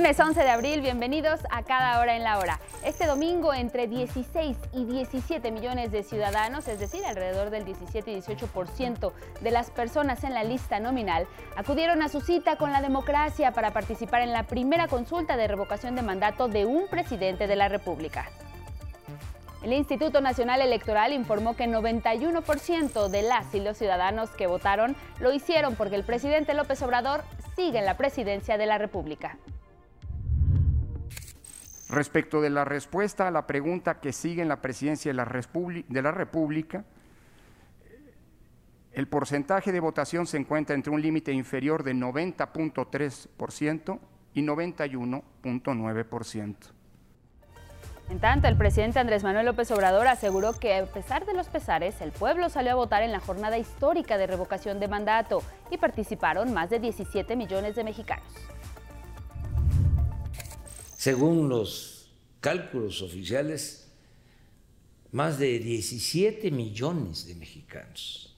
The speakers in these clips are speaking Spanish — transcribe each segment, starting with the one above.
Lunes 11 de abril, bienvenidos a Cada Hora en la Hora. Este domingo, entre 16 y 17 millones de ciudadanos, es decir, alrededor del 17 y 18% de las personas en la lista nominal, acudieron a su cita con la democracia para participar en la primera consulta de revocación de mandato de un presidente de la República. El Instituto Nacional Electoral informó que 91% de las y los ciudadanos que votaron lo hicieron porque el presidente López Obrador sigue en la presidencia de la República. Respecto de la respuesta a la pregunta que sigue en la presidencia de la, de la República, el porcentaje de votación se encuentra entre un límite inferior de 90.3% y 91.9%. En tanto, el presidente Andrés Manuel López Obrador aseguró que a pesar de los pesares, el pueblo salió a votar en la jornada histórica de revocación de mandato y participaron más de 17 millones de mexicanos. Según los cálculos oficiales, más de 17 millones de mexicanos.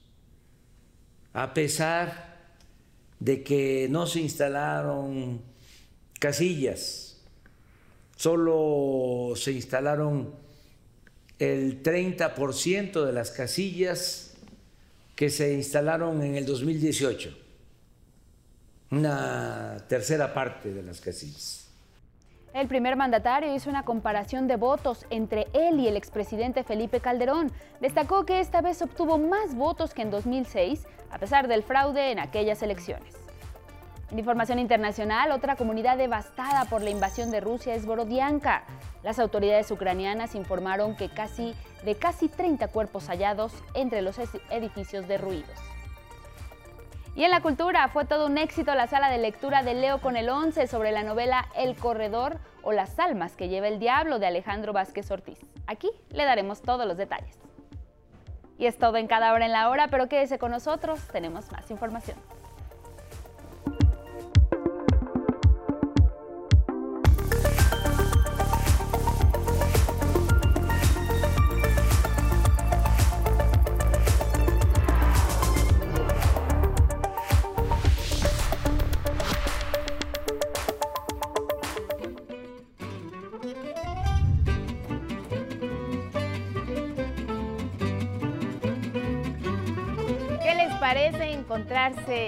A pesar de que no se instalaron casillas, solo se instalaron el 30% de las casillas que se instalaron en el 2018, una tercera parte de las casillas. El primer mandatario hizo una comparación de votos entre él y el expresidente Felipe Calderón. Destacó que esta vez obtuvo más votos que en 2006, a pesar del fraude en aquellas elecciones. En información internacional, otra comunidad devastada por la invasión de Rusia es Borodianka. Las autoridades ucranianas informaron que casi, de casi 30 cuerpos hallados entre los edificios derruidos. Y en la cultura fue todo un éxito la sala de lectura de Leo con el 11 sobre la novela El Corredor o Las almas que lleva el diablo de Alejandro Vázquez Ortiz. Aquí le daremos todos los detalles. Y es todo en cada hora en la hora, pero quédese con nosotros, tenemos más información.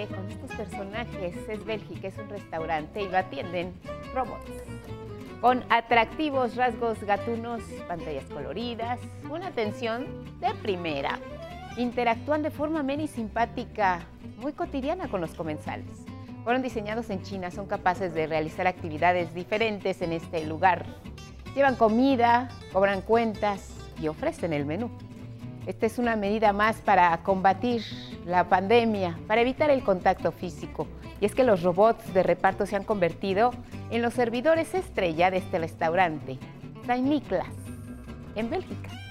Con estos personajes? Es Bélgica, es un restaurante y lo atienden robots. Con atractivos rasgos gatunos, pantallas coloridas, una atención de primera. Interactúan de forma amena y simpática, muy cotidiana con los comensales. Fueron diseñados en China, son capaces de realizar actividades diferentes en este lugar. Llevan comida, cobran cuentas y ofrecen el menú. Esta es una medida más para combatir la pandemia, para evitar el contacto físico. Y es que los robots de reparto se han convertido en los servidores estrella de este restaurante, Saint Niklas, en Bélgica.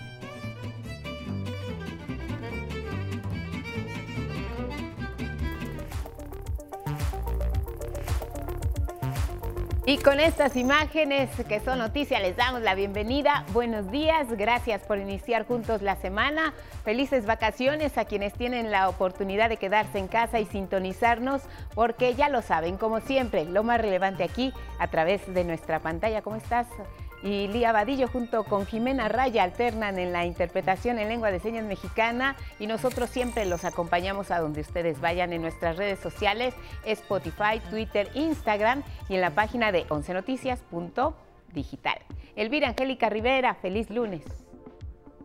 Y con estas imágenes que son noticias les damos la bienvenida. Buenos días, gracias por iniciar juntos la semana. Felices vacaciones a quienes tienen la oportunidad de quedarse en casa y sintonizarnos, porque ya lo saben, como siempre, lo más relevante aquí a través de nuestra pantalla. ¿Cómo estás? Y Lía Vadillo junto con Jimena Raya alternan en la interpretación en lengua de señas mexicana y nosotros siempre los acompañamos a donde ustedes vayan en nuestras redes sociales, Spotify, Twitter, Instagram y en la página de oncenoticias.digital. Elvira Angélica Rivera, feliz lunes.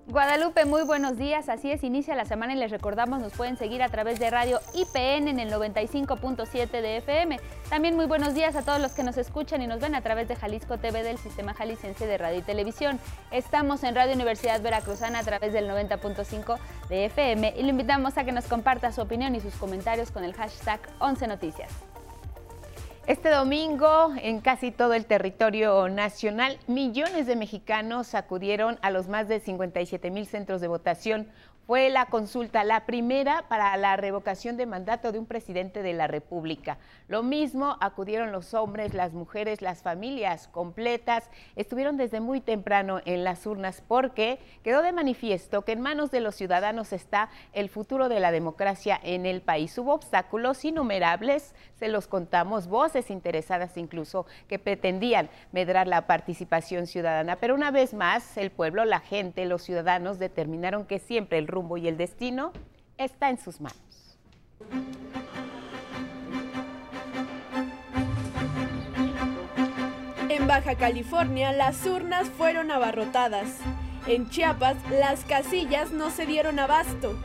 Guadalupe, muy buenos días. Así es, inicia la semana y les recordamos, nos pueden seguir a través de radio IPN en el 95.7 de FM. También muy buenos días a todos los que nos escuchan y nos ven a través de Jalisco TV del Sistema Jalicense de Radio y Televisión. Estamos en Radio Universidad Veracruzana a través del 90.5 de FM y lo invitamos a que nos comparta su opinión y sus comentarios con el hashtag 11 Noticias. Este domingo, en casi todo el territorio nacional, millones de mexicanos acudieron a los más de 57 mil centros de votación fue la consulta, la primera para la revocación de mandato de un presidente de la República. Lo mismo acudieron los hombres, las mujeres, las familias completas, estuvieron desde muy temprano en las urnas porque quedó de manifiesto que en manos de los ciudadanos está el futuro de la democracia en el país. Hubo obstáculos innumerables, se los contamos, voces interesadas incluso que pretendían medrar la participación ciudadana, pero una vez más el pueblo, la gente, los ciudadanos determinaron que siempre el y el destino está en sus manos. En Baja California las urnas fueron abarrotadas. En Chiapas las casillas no se dieron abasto.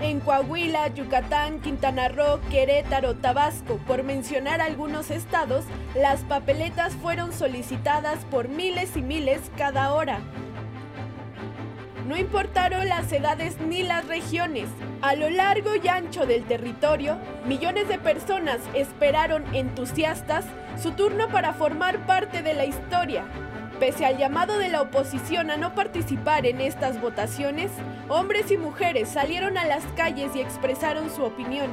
En Coahuila, Yucatán, Quintana Roo, Querétaro, Tabasco, por mencionar algunos estados, las papeletas fueron solicitadas por miles y miles cada hora. No importaron las edades ni las regiones. A lo largo y ancho del territorio, millones de personas esperaron entusiastas su turno para formar parte de la historia. Pese al llamado de la oposición a no participar en estas votaciones, hombres y mujeres salieron a las calles y expresaron su opinión.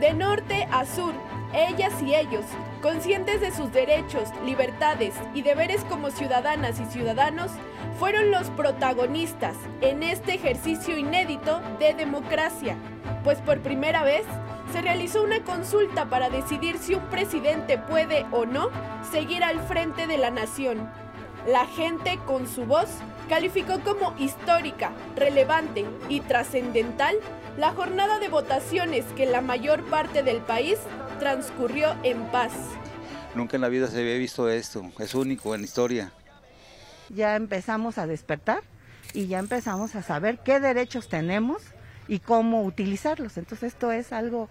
De norte a sur, ellas y ellos, conscientes de sus derechos, libertades y deberes como ciudadanas y ciudadanos, fueron los protagonistas en este ejercicio inédito de democracia, pues por primera vez se realizó una consulta para decidir si un presidente puede o no seguir al frente de la nación. La gente con su voz calificó como histórica, relevante y trascendental la jornada de votaciones que la mayor parte del país transcurrió en paz. Nunca en la vida se había visto esto, es único en historia. Ya empezamos a despertar y ya empezamos a saber qué derechos tenemos y cómo utilizarlos. Entonces esto es algo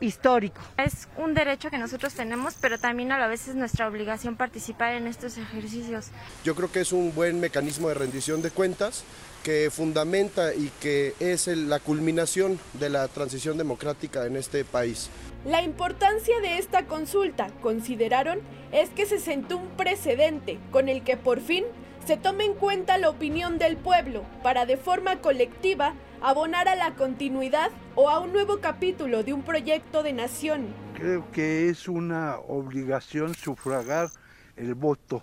histórico. Es un derecho que nosotros tenemos, pero también a la vez es nuestra obligación participar en estos ejercicios. Yo creo que es un buen mecanismo de rendición de cuentas que fundamenta y que es la culminación de la transición democrática en este país. La importancia de esta consulta, consideraron, es que se sentó un precedente con el que por fin se tome en cuenta la opinión del pueblo para de forma colectiva abonar a la continuidad o a un nuevo capítulo de un proyecto de nación. Creo que es una obligación sufragar el voto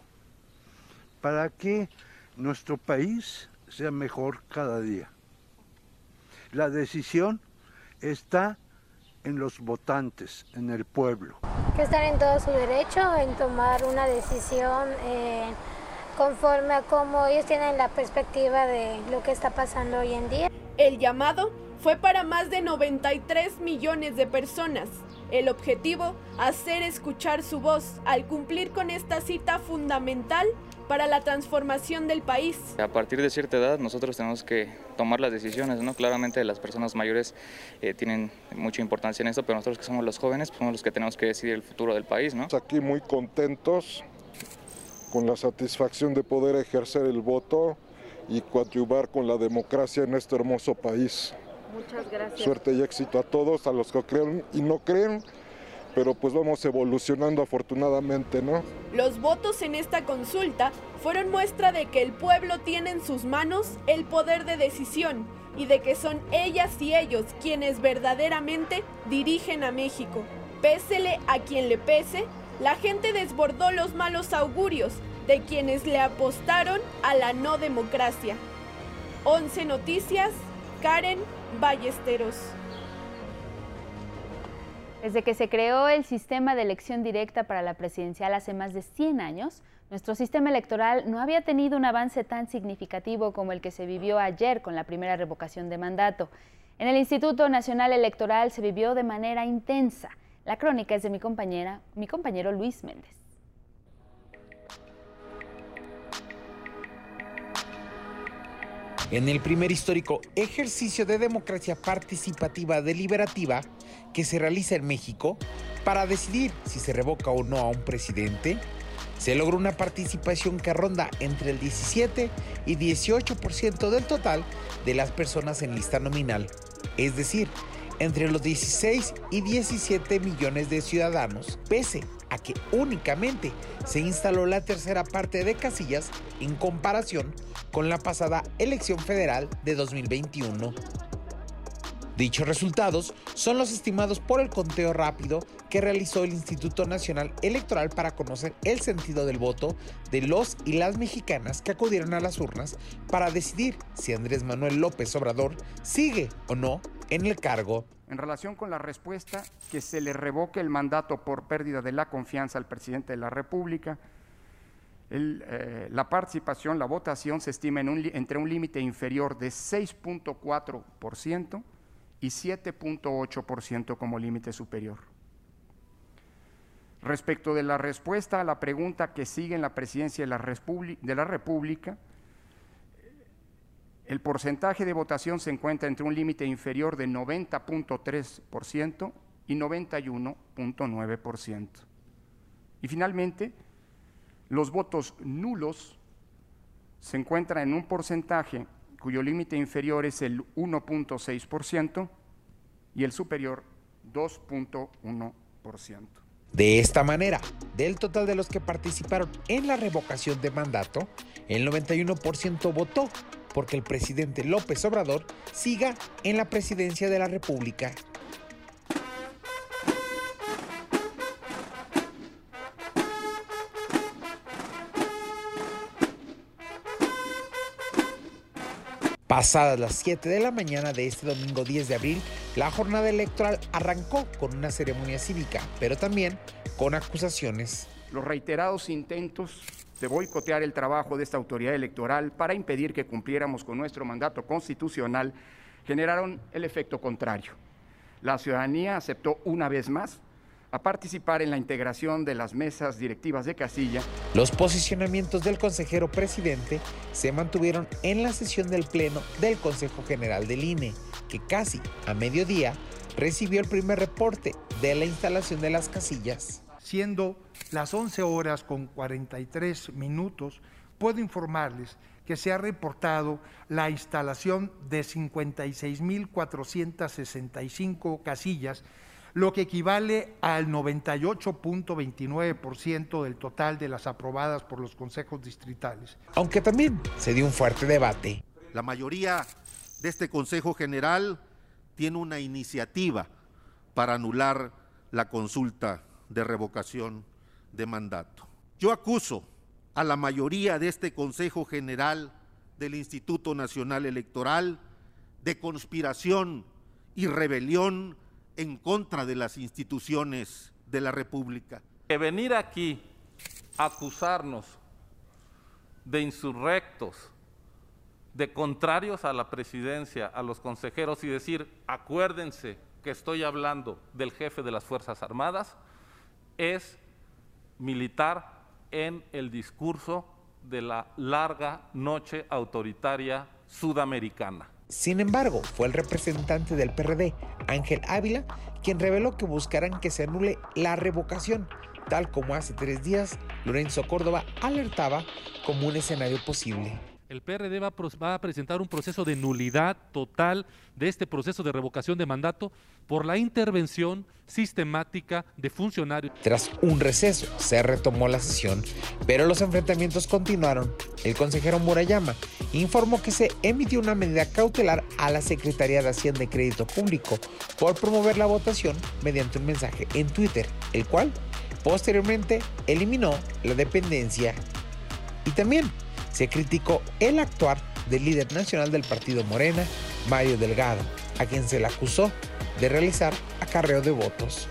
para que nuestro país sea mejor cada día. La decisión está en los votantes, en el pueblo. Que están en todo su derecho en tomar una decisión eh, conforme a cómo ellos tienen la perspectiva de lo que está pasando hoy en día. El llamado fue para más de 93 millones de personas. El objetivo, hacer escuchar su voz al cumplir con esta cita fundamental para la transformación del país. A partir de cierta edad nosotros tenemos que tomar las decisiones, ¿no? Claramente las personas mayores eh, tienen mucha importancia en esto, pero nosotros que somos los jóvenes pues, somos los que tenemos que decidir el futuro del país, ¿no? Aquí muy contentos con la satisfacción de poder ejercer el voto y coadyuvar con la democracia en este hermoso país. Muchas gracias. Suerte y éxito a todos, a los que creen y no creen pero pues vamos evolucionando afortunadamente, ¿no? Los votos en esta consulta fueron muestra de que el pueblo tiene en sus manos el poder de decisión y de que son ellas y ellos quienes verdaderamente dirigen a México. Pésele a quien le pese, la gente desbordó los malos augurios de quienes le apostaron a la no democracia. 11 Noticias, Karen Ballesteros. Desde que se creó el sistema de elección directa para la presidencial hace más de 100 años, nuestro sistema electoral no había tenido un avance tan significativo como el que se vivió ayer con la primera revocación de mandato. En el Instituto Nacional Electoral se vivió de manera intensa. La crónica es de mi compañera, mi compañero Luis Méndez. En el primer histórico ejercicio de democracia participativa deliberativa, que se realiza en México para decidir si se revoca o no a un presidente, se logra una participación que ronda entre el 17 y 18% del total de las personas en lista nominal, es decir, entre los 16 y 17 millones de ciudadanos, pese a que únicamente se instaló la tercera parte de casillas en comparación con la pasada elección federal de 2021. Dichos resultados son los estimados por el conteo rápido que realizó el Instituto Nacional Electoral para conocer el sentido del voto de los y las mexicanas que acudieron a las urnas para decidir si Andrés Manuel López Obrador sigue o no en el cargo. En relación con la respuesta que se le revoque el mandato por pérdida de la confianza al presidente de la República, eh, la participación, la votación se estima entre un límite inferior de 6.4% y 7.8% como límite superior. Respecto de la respuesta a la pregunta que sigue en la presidencia de la República, el porcentaje de votación se encuentra entre un límite inferior de 90.3% y 91.9%. Y finalmente, los votos nulos se encuentran en un porcentaje cuyo límite inferior es el 1.6% y el superior 2.1%. De esta manera, del total de los que participaron en la revocación de mandato, el 91% votó porque el presidente López Obrador siga en la presidencia de la República. Pasadas las 7 de la mañana de este domingo 10 de abril, la jornada electoral arrancó con una ceremonia cívica, pero también con acusaciones. Los reiterados intentos de boicotear el trabajo de esta autoridad electoral para impedir que cumpliéramos con nuestro mandato constitucional generaron el efecto contrario. La ciudadanía aceptó una vez más a participar en la integración de las mesas directivas de casilla. Los posicionamientos del consejero presidente se mantuvieron en la sesión del Pleno del Consejo General del INE, que casi a mediodía recibió el primer reporte de la instalación de las casillas siendo las 11 horas con 43 minutos, puedo informarles que se ha reportado la instalación de 56.465 casillas, lo que equivale al 98.29% del total de las aprobadas por los consejos distritales. Aunque también se dio un fuerte debate. La mayoría de este Consejo General tiene una iniciativa para anular la consulta de revocación de mandato. Yo acuso a la mayoría de este Consejo General del Instituto Nacional Electoral de conspiración y rebelión en contra de las instituciones de la República. Que venir aquí a acusarnos de insurrectos, de contrarios a la presidencia, a los consejeros y decir, acuérdense que estoy hablando del jefe de las Fuerzas Armadas, es militar en el discurso de la larga noche autoritaria sudamericana. Sin embargo, fue el representante del PRD, Ángel Ávila, quien reveló que buscarán que se anule la revocación, tal como hace tres días Lorenzo Córdoba alertaba como un escenario posible el PRD va a, presentar un proceso de nulidad total de este proceso de revocación de mandato por la intervención sistemática de funcionarios. Tras un receso se retomó la sesión, pero los enfrentamientos continuaron. El consejero Murayama informó que se emitió una medida cautelar a la Secretaría de Hacienda y Crédito Público por promover la votación mediante un mensaje en Twitter, el cual posteriormente eliminó la dependencia. Y también se criticó el actuar del líder nacional del partido Morena, Mario Delgado, a quien se le acusó de realizar acarreo de votos.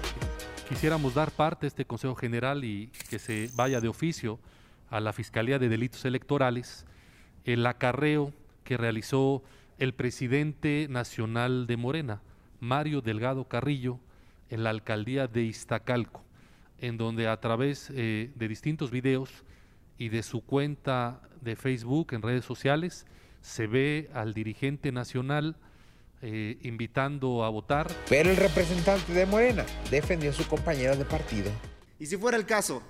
Quisiéramos dar parte a este Consejo General y que se vaya de oficio a la Fiscalía de Delitos Electorales el acarreo que realizó el presidente nacional de Morena, Mario Delgado Carrillo, en la alcaldía de Iztacalco, en donde a través eh, de distintos videos y de su cuenta de Facebook en redes sociales se ve al dirigente nacional eh, invitando a votar. Pero el representante de Morena defendió a su compañera de partido. Y si fuera el caso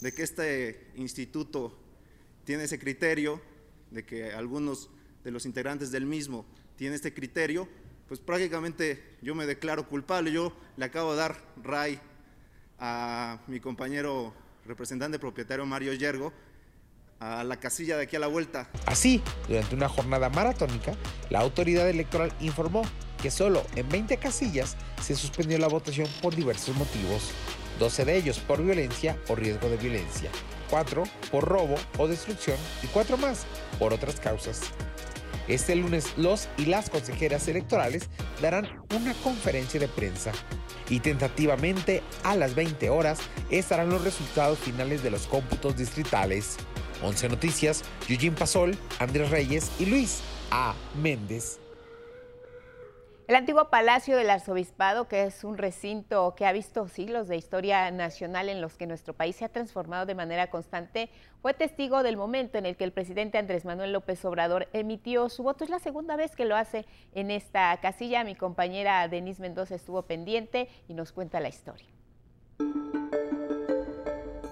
de que este instituto tiene ese criterio, de que algunos de los integrantes del mismo tienen este criterio, pues prácticamente yo me declaro culpable. Yo le acabo de dar RAI a mi compañero representante propietario Mario Yergo a la casilla de aquí a la vuelta. Así, durante una jornada maratónica, la autoridad electoral informó que solo en 20 casillas se suspendió la votación por diversos motivos, 12 de ellos por violencia o riesgo de violencia, 4 por robo o destrucción y 4 más por otras causas. Este lunes los y las consejeras electorales darán una conferencia de prensa y tentativamente a las 20 horas estarán los resultados finales de los cómputos distritales. 11 Noticias, Eugene Pasol, Andrés Reyes y Luis A. Méndez. El antiguo Palacio del Arzobispado, que es un recinto que ha visto siglos de historia nacional en los que nuestro país se ha transformado de manera constante, fue testigo del momento en el que el presidente Andrés Manuel López Obrador emitió su voto. Es la segunda vez que lo hace en esta casilla. Mi compañera Denise Mendoza estuvo pendiente y nos cuenta la historia.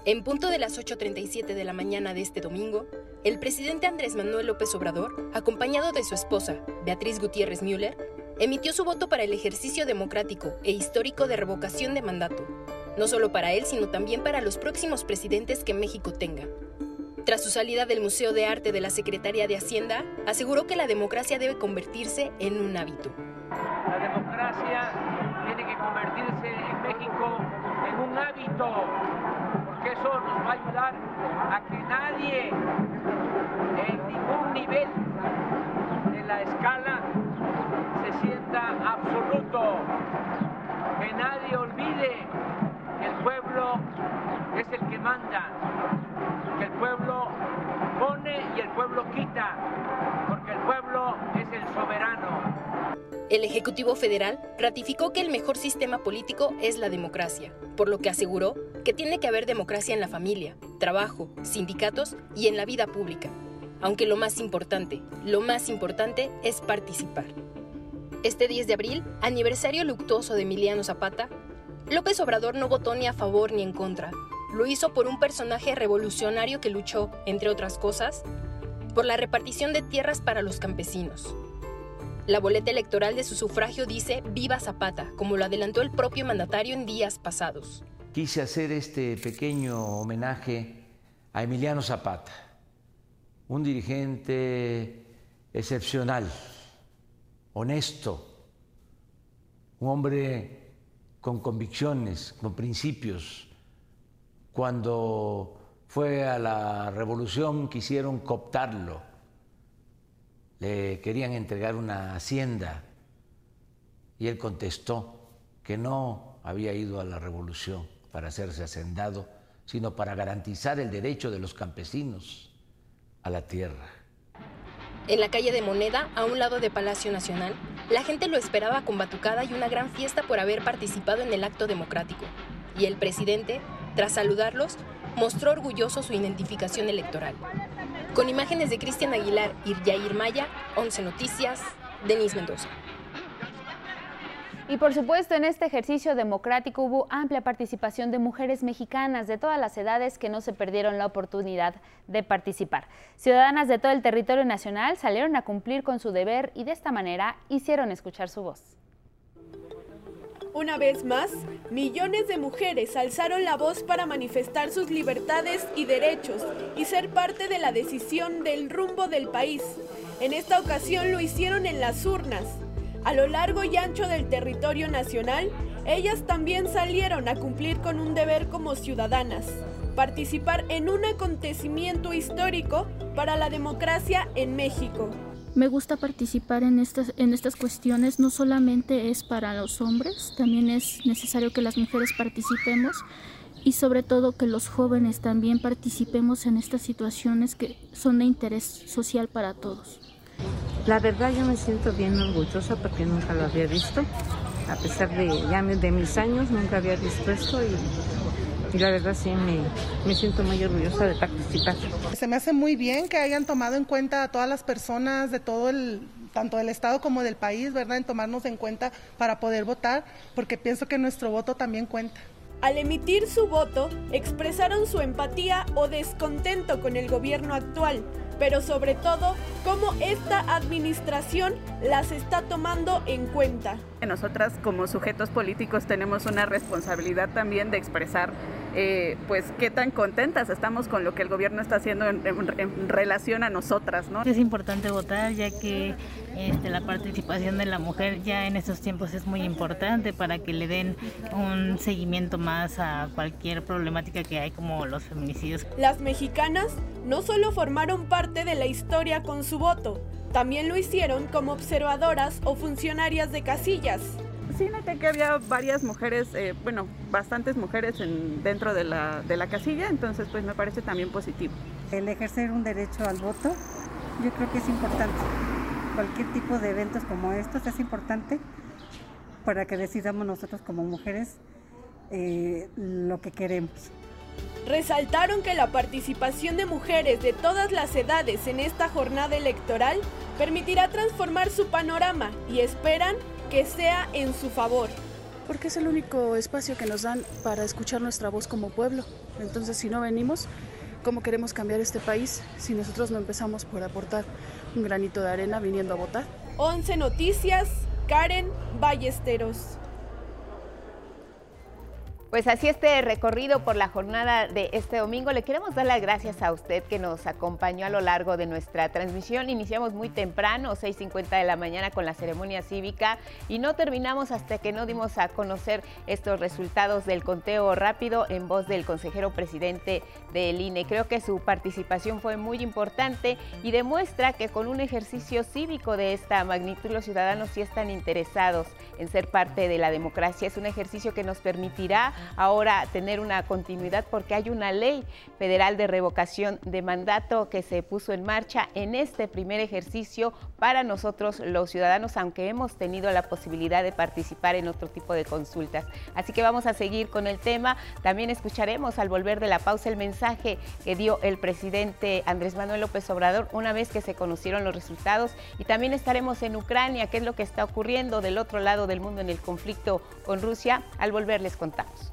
En punto de las 8.37 de la mañana de este domingo, el presidente Andrés Manuel López Obrador, acompañado de su esposa, Beatriz Gutiérrez Müller, emitió su voto para el ejercicio democrático e histórico de revocación de mandato, no solo para él, sino también para los próximos presidentes que México tenga. Tras su salida del Museo de Arte de la Secretaría de Hacienda, aseguró que la democracia debe convertirse en un hábito. La democracia tiene que convertirse en México en un hábito, eso nos va a ayudar a que nadie en ningún nivel de la escala se sienta absoluto, que nadie olvide que el pueblo es el que manda, que el pueblo pone y el pueblo quita, porque el pueblo es el soberano. El Ejecutivo Federal ratificó que el mejor sistema político es la democracia, por lo que aseguró que tiene que haber democracia en la familia, trabajo, sindicatos y en la vida pública. Aunque lo más importante, lo más importante es participar. Este 10 de abril, aniversario luctuoso de Emiliano Zapata, López Obrador no votó ni a favor ni en contra. Lo hizo por un personaje revolucionario que luchó, entre otras cosas, por la repartición de tierras para los campesinos. La boleta electoral de su sufragio dice Viva Zapata, como lo adelantó el propio mandatario en días pasados. Quise hacer este pequeño homenaje a Emiliano Zapata, un dirigente excepcional, honesto, un hombre con convicciones, con principios. Cuando fue a la revolución quisieron cooptarlo, le querían entregar una hacienda y él contestó que no había ido a la revolución para hacerse hacendado, sino para garantizar el derecho de los campesinos a la tierra. En la calle de Moneda, a un lado de Palacio Nacional, la gente lo esperaba con batucada y una gran fiesta por haber participado en el acto democrático. Y el presidente, tras saludarlos, mostró orgulloso su identificación electoral. Con imágenes de Cristian Aguilar y Yair Maya, 11 Noticias, Denis Mendoza. Y por supuesto, en este ejercicio democrático hubo amplia participación de mujeres mexicanas de todas las edades que no se perdieron la oportunidad de participar. Ciudadanas de todo el territorio nacional salieron a cumplir con su deber y de esta manera hicieron escuchar su voz. Una vez más, millones de mujeres alzaron la voz para manifestar sus libertades y derechos y ser parte de la decisión del rumbo del país. En esta ocasión lo hicieron en las urnas. A lo largo y ancho del territorio nacional, ellas también salieron a cumplir con un deber como ciudadanas, participar en un acontecimiento histórico para la democracia en México. Me gusta participar en estas, en estas cuestiones, no solamente es para los hombres, también es necesario que las mujeres participemos y sobre todo que los jóvenes también participemos en estas situaciones que son de interés social para todos. La verdad yo me siento bien orgullosa porque nunca lo había visto. A pesar de ya de mis años, nunca había visto esto y, y la verdad sí me, me, siento muy orgullosa de participar. Se me hace muy bien que hayan tomado en cuenta a todas las personas de todo el tanto del Estado como del país, ¿verdad? En tomarnos en cuenta para poder votar, porque pienso que nuestro voto también cuenta. Al emitir su voto, expresaron su empatía o descontento con el gobierno actual, pero sobre todo cómo esta administración las está tomando en cuenta. Nosotras como sujetos políticos tenemos una responsabilidad también de expresar eh, pues qué tan contentas estamos con lo que el gobierno está haciendo en, relación a nosotras. ¿no? Es importante votar ya que este, la participación de la mujer ya en estos tiempos es muy importante para que le den un seguimiento más a cualquier problemática que hay como los feminicidios. Las mexicanas no solo formaron parte de la historia con su voto, también lo hicieron como observadoras o funcionarias de casillas sí noté que había varias mujeres, eh, bueno, bastantes mujeres dentro de la, de la casilla, entonces pues me parece también positivo. El ejercer un derecho al voto yo creo que es importante. Cualquier tipo de eventos como estos es importante para que decidamos nosotros como mujeres eh, lo que queremos. Resaltaron que la participación de mujeres de todas las edades en esta jornada electoral permitirá transformar su panorama y esperan que sea en su favor. Porque es el único espacio que nos dan para escuchar nuestra voz como pueblo. Entonces, si no venimos, ¿cómo queremos cambiar este país si nosotros no empezamos por aportar un granito de arena viniendo a votar? 11 Noticias, Karen Ballesteros. Pues así este recorrido por la jornada de este domingo. Le queremos dar las gracias a usted que nos acompañó a lo largo de nuestra transmisión. Iniciamos muy temprano, 6.50 de la mañana con la ceremonia cívica y no terminamos hasta que no dimos a conocer estos resultados del conteo rápido en voz del consejero presidente del INE. Creo que su participación fue muy importante y demuestra que con un ejercicio cívico de esta magnitud los ciudadanos sí están interesados en ser parte de la democracia. Es un ejercicio que nos permitirá ahora tener una continuidad porque hay una ley federal de revocación de mandato que se puso en marcha en este primer ejercicio para nosotros los ciudadanos, aunque hemos tenido la posibilidad de participar en otro tipo de consultas. Así que vamos a seguir con el tema. También escucharemos al volver de la pausa el mensaje que dio el presidente Andrés Manuel López Obrador una vez que se conocieron los resultados y también estaremos en Ucrania, qué es lo que está ocurriendo del otro lado del mundo en el conflicto con Rusia. Al volver les contamos.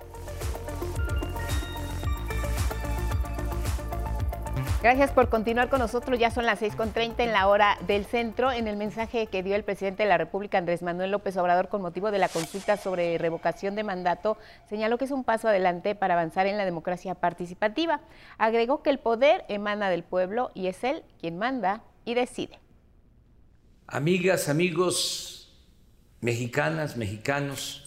Gracias por continuar con nosotros. Ya son las 6.30 en la hora del centro. En el mensaje que dio el presidente de la República, Andrés Manuel López Obrador, con motivo de la consulta sobre revocación de mandato, señaló que es un paso adelante para avanzar en la democracia participativa. Agregó que el poder emana del pueblo y es él quien manda y decide. Amigas, amigos, mexicanas, mexicanos,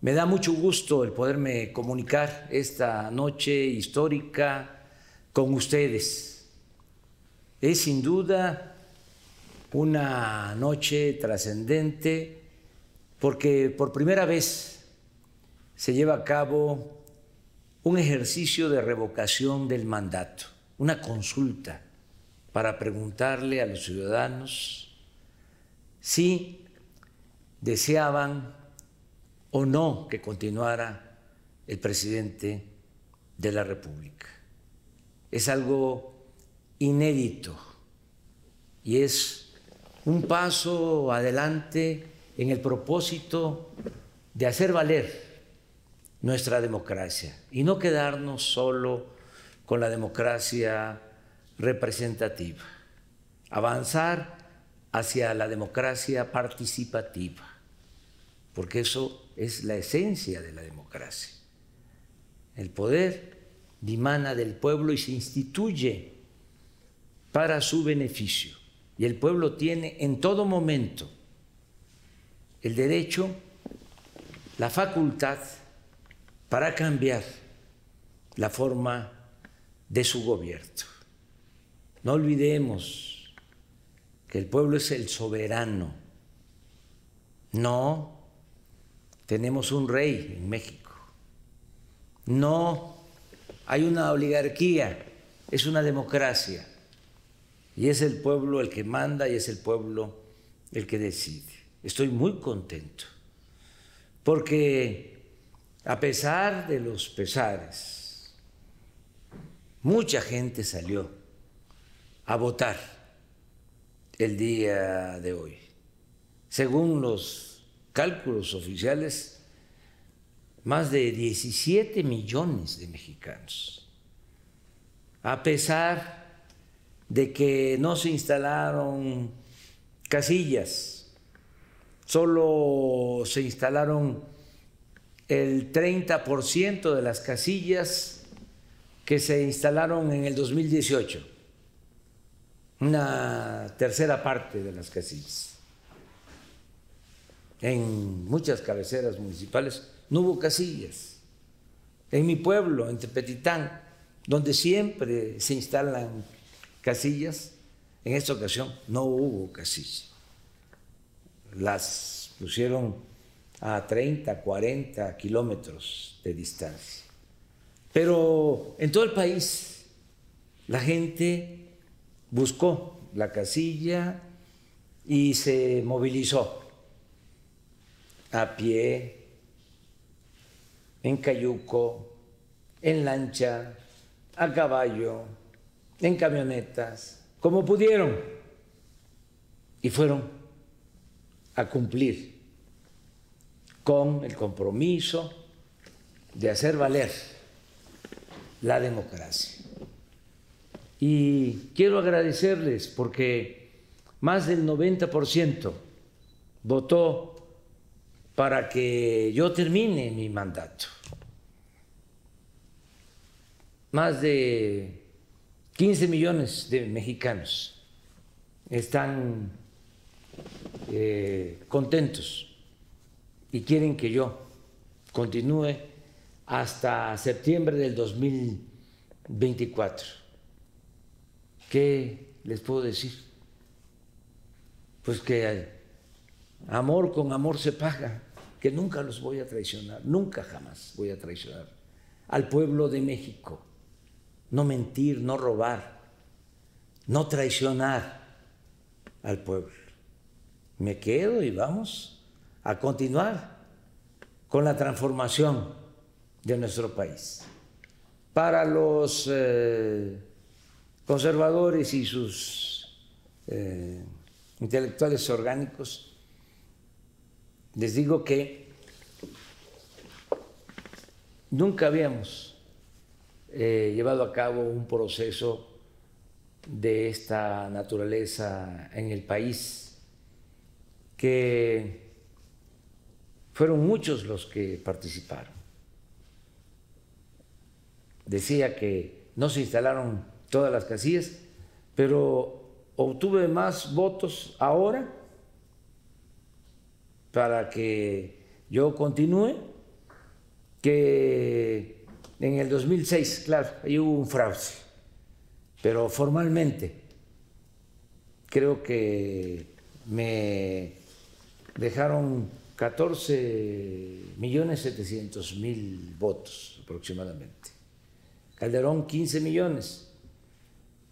me da mucho gusto el poderme comunicar esta noche histórica con ustedes. Es sin duda una noche trascendente porque por primera vez se lleva a cabo un ejercicio de revocación del mandato, una consulta para preguntarle a los ciudadanos si deseaban o no que continuara el presidente de la República. Es algo inédito y es un paso adelante en el propósito de hacer valer nuestra democracia y no quedarnos solo con la democracia representativa, avanzar hacia la democracia participativa, porque eso es la esencia de la democracia. El poder dimana del pueblo y se instituye para su beneficio. Y el pueblo tiene en todo momento el derecho, la facultad para cambiar la forma de su gobierno. No olvidemos que el pueblo es el soberano. No tenemos un rey en México. No hay una oligarquía, es una democracia. Y es el pueblo el que manda y es el pueblo el que decide. Estoy muy contento porque a pesar de los pesares, mucha gente salió a votar el día de hoy. Según los cálculos oficiales, más de 17 millones de mexicanos. A pesar de que no se instalaron casillas, solo se instalaron el 30% de las casillas que se instalaron en el 2018, una tercera parte de las casillas. En muchas cabeceras municipales no hubo casillas. En mi pueblo, en Tepetitán, donde siempre se instalan casillas, en esta ocasión no hubo casillas. Las pusieron a 30, 40 kilómetros de distancia. Pero en todo el país la gente buscó la casilla y se movilizó a pie, en cayuco, en lancha, a caballo, en camionetas, como pudieron, y fueron a cumplir con el compromiso de hacer valer la democracia. Y quiero agradecerles porque más del 90% votó para que yo termine mi mandato. Más de 15 millones de mexicanos están eh, contentos y quieren que yo continúe hasta septiembre del 2024. ¿Qué les puedo decir? Pues que amor con amor se paga, que nunca los voy a traicionar, nunca jamás voy a traicionar al pueblo de México no mentir, no robar, no traicionar al pueblo. Me quedo y vamos a continuar con la transformación de nuestro país. Para los eh, conservadores y sus eh, intelectuales orgánicos, les digo que nunca habíamos eh, llevado a cabo un proceso de esta naturaleza en el país, que fueron muchos los que participaron. Decía que no se instalaron todas las casillas, pero obtuve más votos ahora para que yo continúe que en el 2006, claro, ahí hubo un fraude, pero formalmente creo que me dejaron 14 millones 700 mil votos aproximadamente. Calderón 15 millones.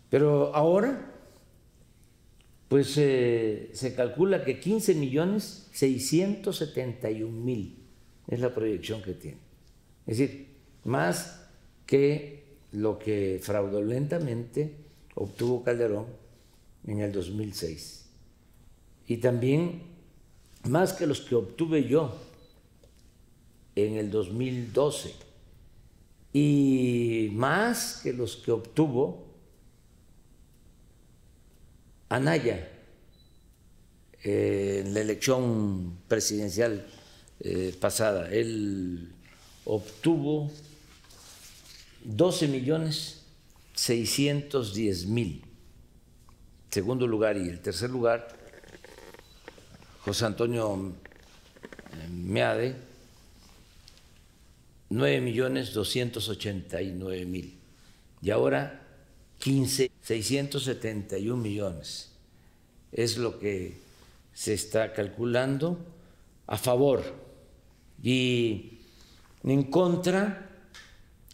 Pero ahora, pues eh, se calcula que 15 millones 671 mil es la proyección que tiene. Es decir, más que lo que fraudulentamente obtuvo Calderón en el 2006. Y también más que los que obtuve yo en el 2012 y más que los que obtuvo Anaya eh, en la elección presidencial eh, pasada. Él obtuvo 12 millones 610 mil. Segundo lugar y el tercer lugar, José Antonio eh, Meade, 9 millones 289 mil. Y ahora 15, 671 millones. Es lo que se está calculando a favor. Y en contra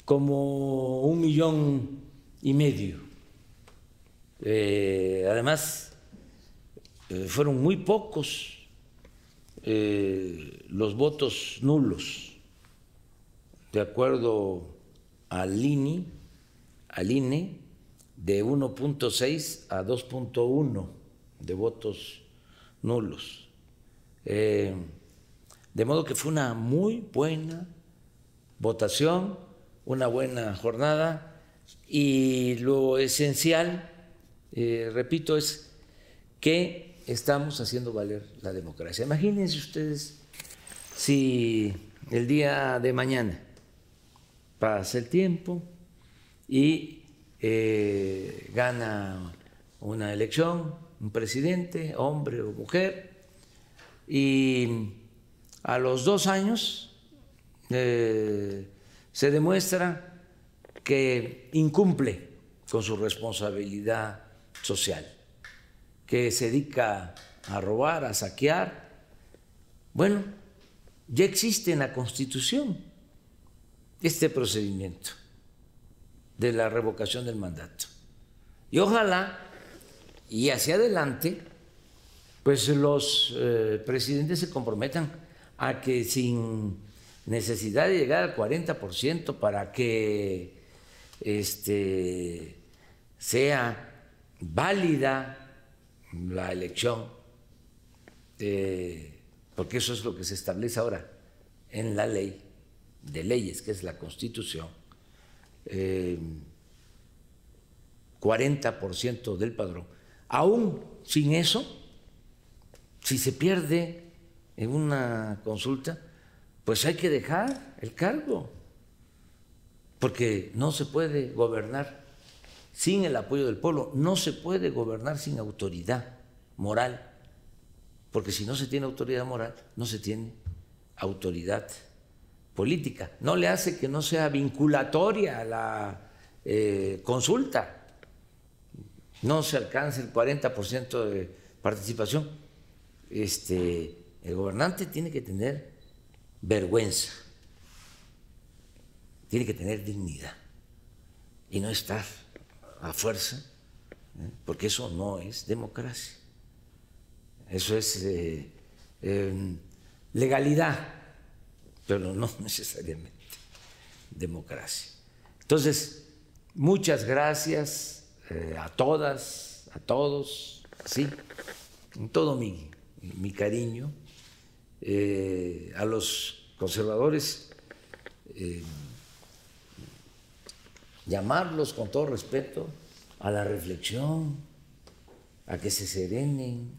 como un millón y medio. Eh, además, eh, fueron muy pocos eh, los votos nulos, de acuerdo al INI, al INE, de 1.6 a 2.1 de votos nulos. de modo que fue una muy buena votación una buena jornada y lo esencial eh, repito, es que estamos haciendo valer la democracia. Imagínense ustedes si el día de mañana pasa el tiempo y eh, gana una elección, un presidente, hombre o mujer, y a los dos años eh, se demuestra que incumple con su responsabilidad social, que se dedica a robar, a saquear. Bueno, ya existe en la Constitución este procedimiento de la revocación del mandato. Y ojalá, y hacia adelante, pues los eh, presidentes se comprometan a que sin necesidad de llegar al 40% para que este, sea válida la elección, porque eso es lo que se establece ahora en la ley de leyes, que es la Constitución, 40% del padrón. Aún sin eso, si se pierde en una consulta, pues hay que dejar el cargo, porque no se puede gobernar sin el apoyo del pueblo, no se puede gobernar sin autoridad moral, porque si no se tiene autoridad moral, no se tiene autoridad política. No le hace que no sea vinculatoria la eh, consulta, no se alcance el 40% de participación. Este, el gobernante tiene que tener vergüenza, tiene que tener dignidad y no estar a fuerza, ¿eh? porque eso no es democracia, eso es eh, em, legalidad, pero no necesariamente democracia. Entonces, muchas gracias eh, a todas, a todos, sí, con todo mi, mi cariño, a los conservadores llamarlos con todo respeto a la reflexión, a que se serenen.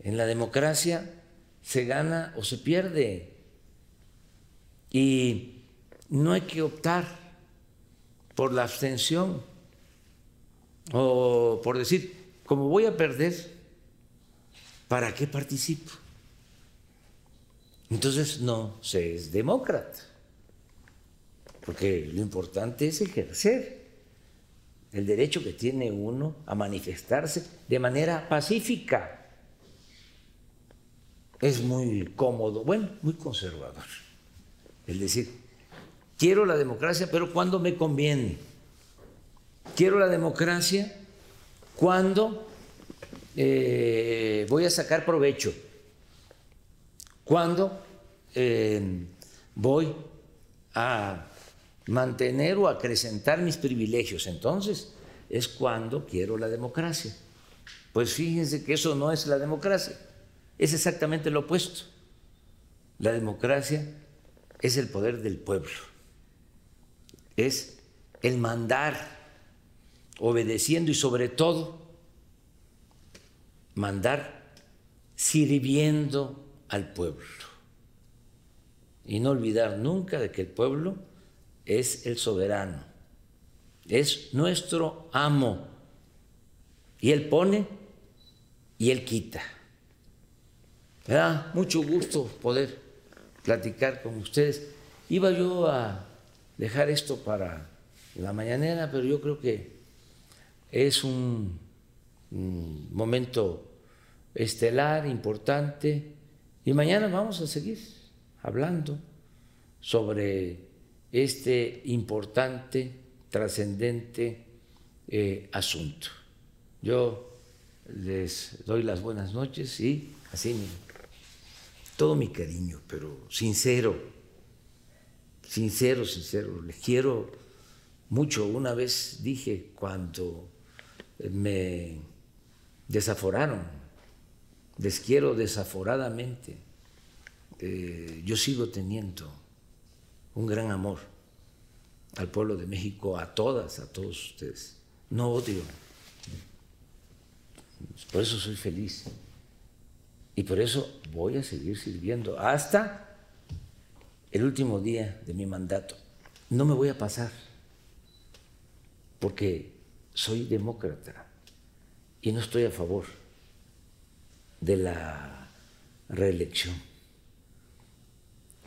En la democracia se gana o se pierde y no hay que optar por la abstención o por decir, como voy a perder, ¿para qué participo? Entonces no se es demócrata porque lo importante es ejercer el derecho que tiene uno a manifestarse de manera pacífica. Es muy cómodo, bueno, muy conservador. Es decir, quiero la democracia, pero cuando me conviene. Quiero la democracia cuando eh, voy a sacar provecho, cuando eh, voy a mantener o acrecentar mis privilegios. Entonces es cuando quiero la democracia. Pues fíjense que eso no es la democracia, es exactamente lo opuesto. La democracia es el poder del pueblo, es el mandar, obedeciendo y sobre todo mandar sirviendo al pueblo. Y no olvidar nunca de que el pueblo es el soberano, es nuestro amo. Y Él pone y Él quita. Me da mucho gusto poder platicar con ustedes. Iba yo a dejar esto para la mañanera, pero yo creo que es un, un momento estelar, importante, y mañana vamos a seguir hablando sobre este importante, trascendente eh, asunto. Yo les doy las buenas noches y así todo mi cariño, pero sincero, sincero, sincero, les quiero mucho. Una vez dije cuando me desaforaron, les quiero desaforadamente, eh, yo sigo teniendo un gran amor al pueblo de México, a todas, a todos ustedes. No odio Por eso soy feliz. Y por eso voy a seguir sirviendo hasta el último día de mi mandato. No me voy a pasar, porque soy demócrata y no estoy a favor de la reelección.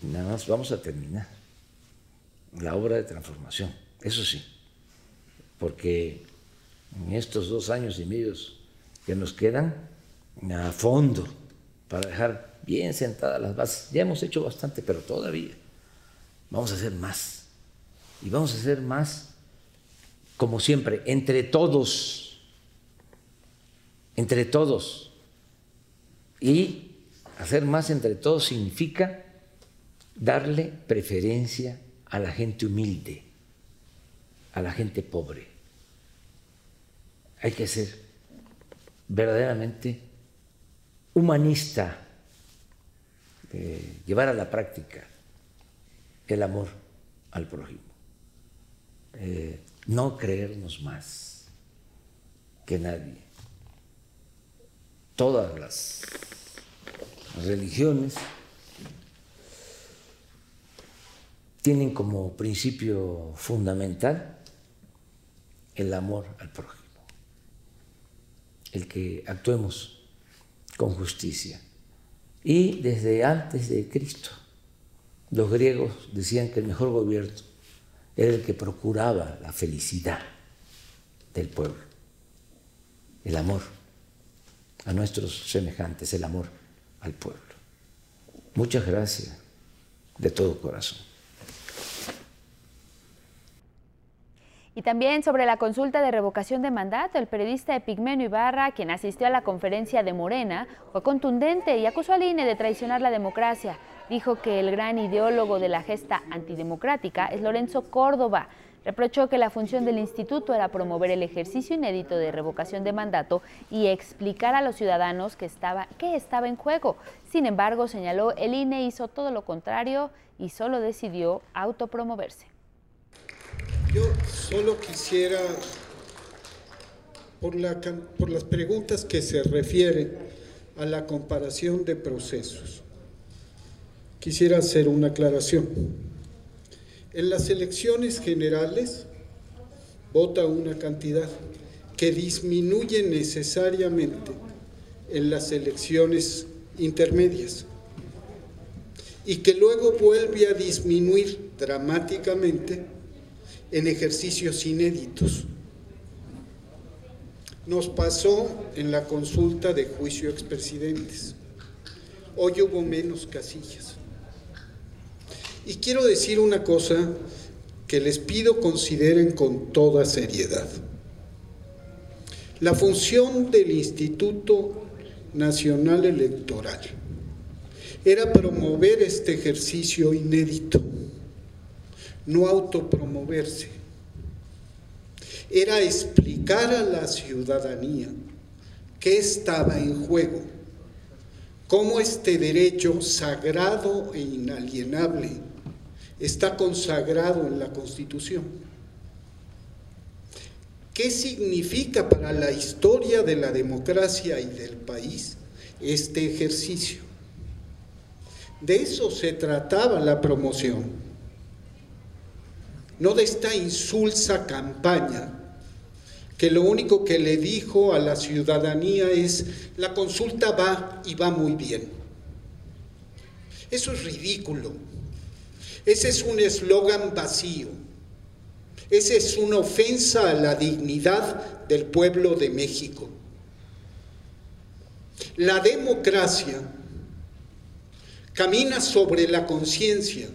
Nada más vamos a terminar la obra de transformación, eso sí, porque en estos dos años y medio que nos quedan, a fondo, para dejar bien sentadas las bases. Ya hemos hecho bastante, pero todavía vamos a hacer más. Y vamos a hacer más, como siempre, entre todos, entre todos. Y hacer más entre todos significa darle preferencia a la gente humilde, a la gente pobre. Hay que ser verdaderamente humanista, llevar a la práctica el amor al prójimo, eh, no creernos más que nadie. Todas las religiones tienen como principio fundamental el amor al prójimo, el que actuemos con justicia. Y desde antes de Cristo, los griegos decían que el mejor gobierno era el que procuraba la felicidad del pueblo, el amor a nuestros semejantes, el amor al pueblo. Muchas gracias de todo corazón. Y también sobre la consulta de revocación de mandato, el periodista Epigmenio Ibarra, quien asistió a la conferencia de Morena, fue contundente y acusó al INE de traicionar la democracia. Dijo que el gran ideólogo de la gesta antidemocrática es Lorenzo Córdoba. Reprochó que la función del instituto era promover el ejercicio inédito de revocación de mandato y explicar a los ciudadanos que estaba, qué estaba en juego. Sin embargo, señaló, el INE hizo todo lo contrario y solo decidió autopromoverse. Yo solo quisiera, por, las preguntas que se refieren a la comparación de procesos, quisiera hacer una aclaración. En las elecciones generales vota una cantidad que disminuye necesariamente en las elecciones intermedias y que luego vuelve a disminuir dramáticamente en ejercicios inéditos. Nos pasó en la consulta de juicio expresidentes. Hoy hubo menos casillas. Y quiero decir una cosa que les pido consideren con toda seriedad. La función del Instituto Nacional Electoral era promover este ejercicio inédito no autopromoverse. Era explicar a la ciudadanía qué estaba en juego, cómo este derecho sagrado e inalienable está consagrado en la Constitución. ¿Qué significa para la historia de la democracia y del país este ejercicio? De eso se trataba la promoción no de esta insulsa campaña que lo único que le dijo a la ciudadanía es, la consulta va y va muy bien. Eso es ridículo. Ese es un eslogan vacío. Esa es una ofensa a la dignidad del pueblo de México. La democracia camina sobre la conciencia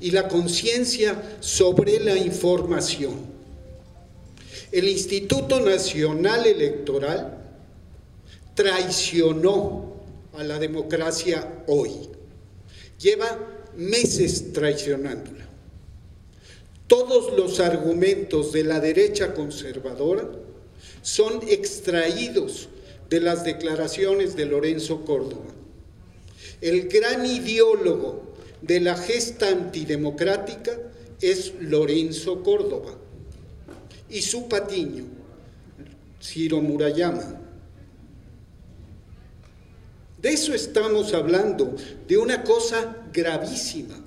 y la conciencia sobre la información. El Instituto Nacional Electoral traicionó a la democracia hoy. Lleva meses traicionándola. Todos los argumentos de la derecha conservadora son extraídos de las declaraciones de Lorenzo Córdoba. El gran ideólogo de la gesta antidemocrática es Lorenzo Córdoba y su patiño, Ciro Murayama. De eso estamos hablando, de una cosa gravísima.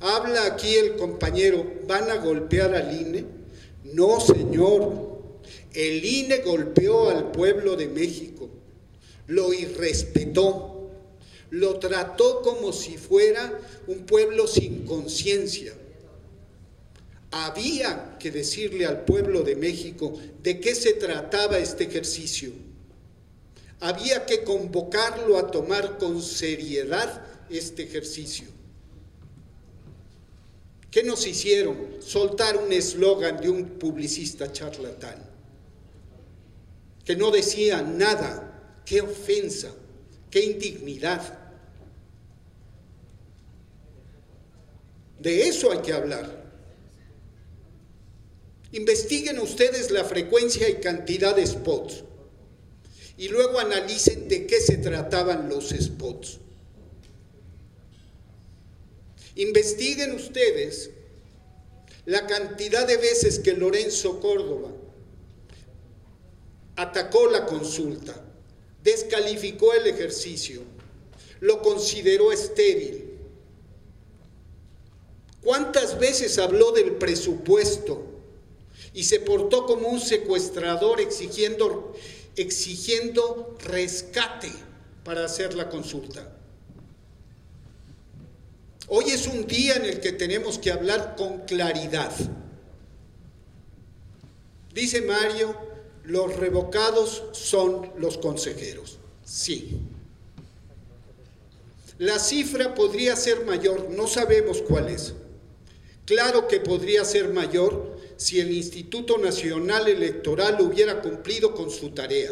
Habla aquí el compañero, ¿van a golpear al INE? No, señor. El INE golpeó al pueblo de México, lo irrespetó, lo trató como si fuera un pueblo sin conciencia. Había que decirle al pueblo de México de qué se trataba este ejercicio. Había que convocarlo a tomar con seriedad este ejercicio. ¿Qué nos hicieron? Soltar un eslogan de un publicista charlatán, que no decía nada, qué ofensa, qué indignidad. De eso hay que hablar. Investiguen ustedes la frecuencia y cantidad de spots y luego analicen de qué se trataban los spots. Investiguen ustedes la cantidad de veces que Lorenzo Córdoba atacó la consulta, descalificó el ejercicio, lo consideró estéril. ¿Cuántas veces habló del presupuesto y se portó como un secuestrador exigiendo, exigiendo rescate para hacer la consulta? Hoy es un día en el que tenemos que hablar con claridad. Dice Mario, los revocados son los consejeros. Sí. La cifra podría ser mayor, no sabemos cuál es. Claro que podría ser mayor si el Instituto Nacional Electoral hubiera cumplido con su tarea,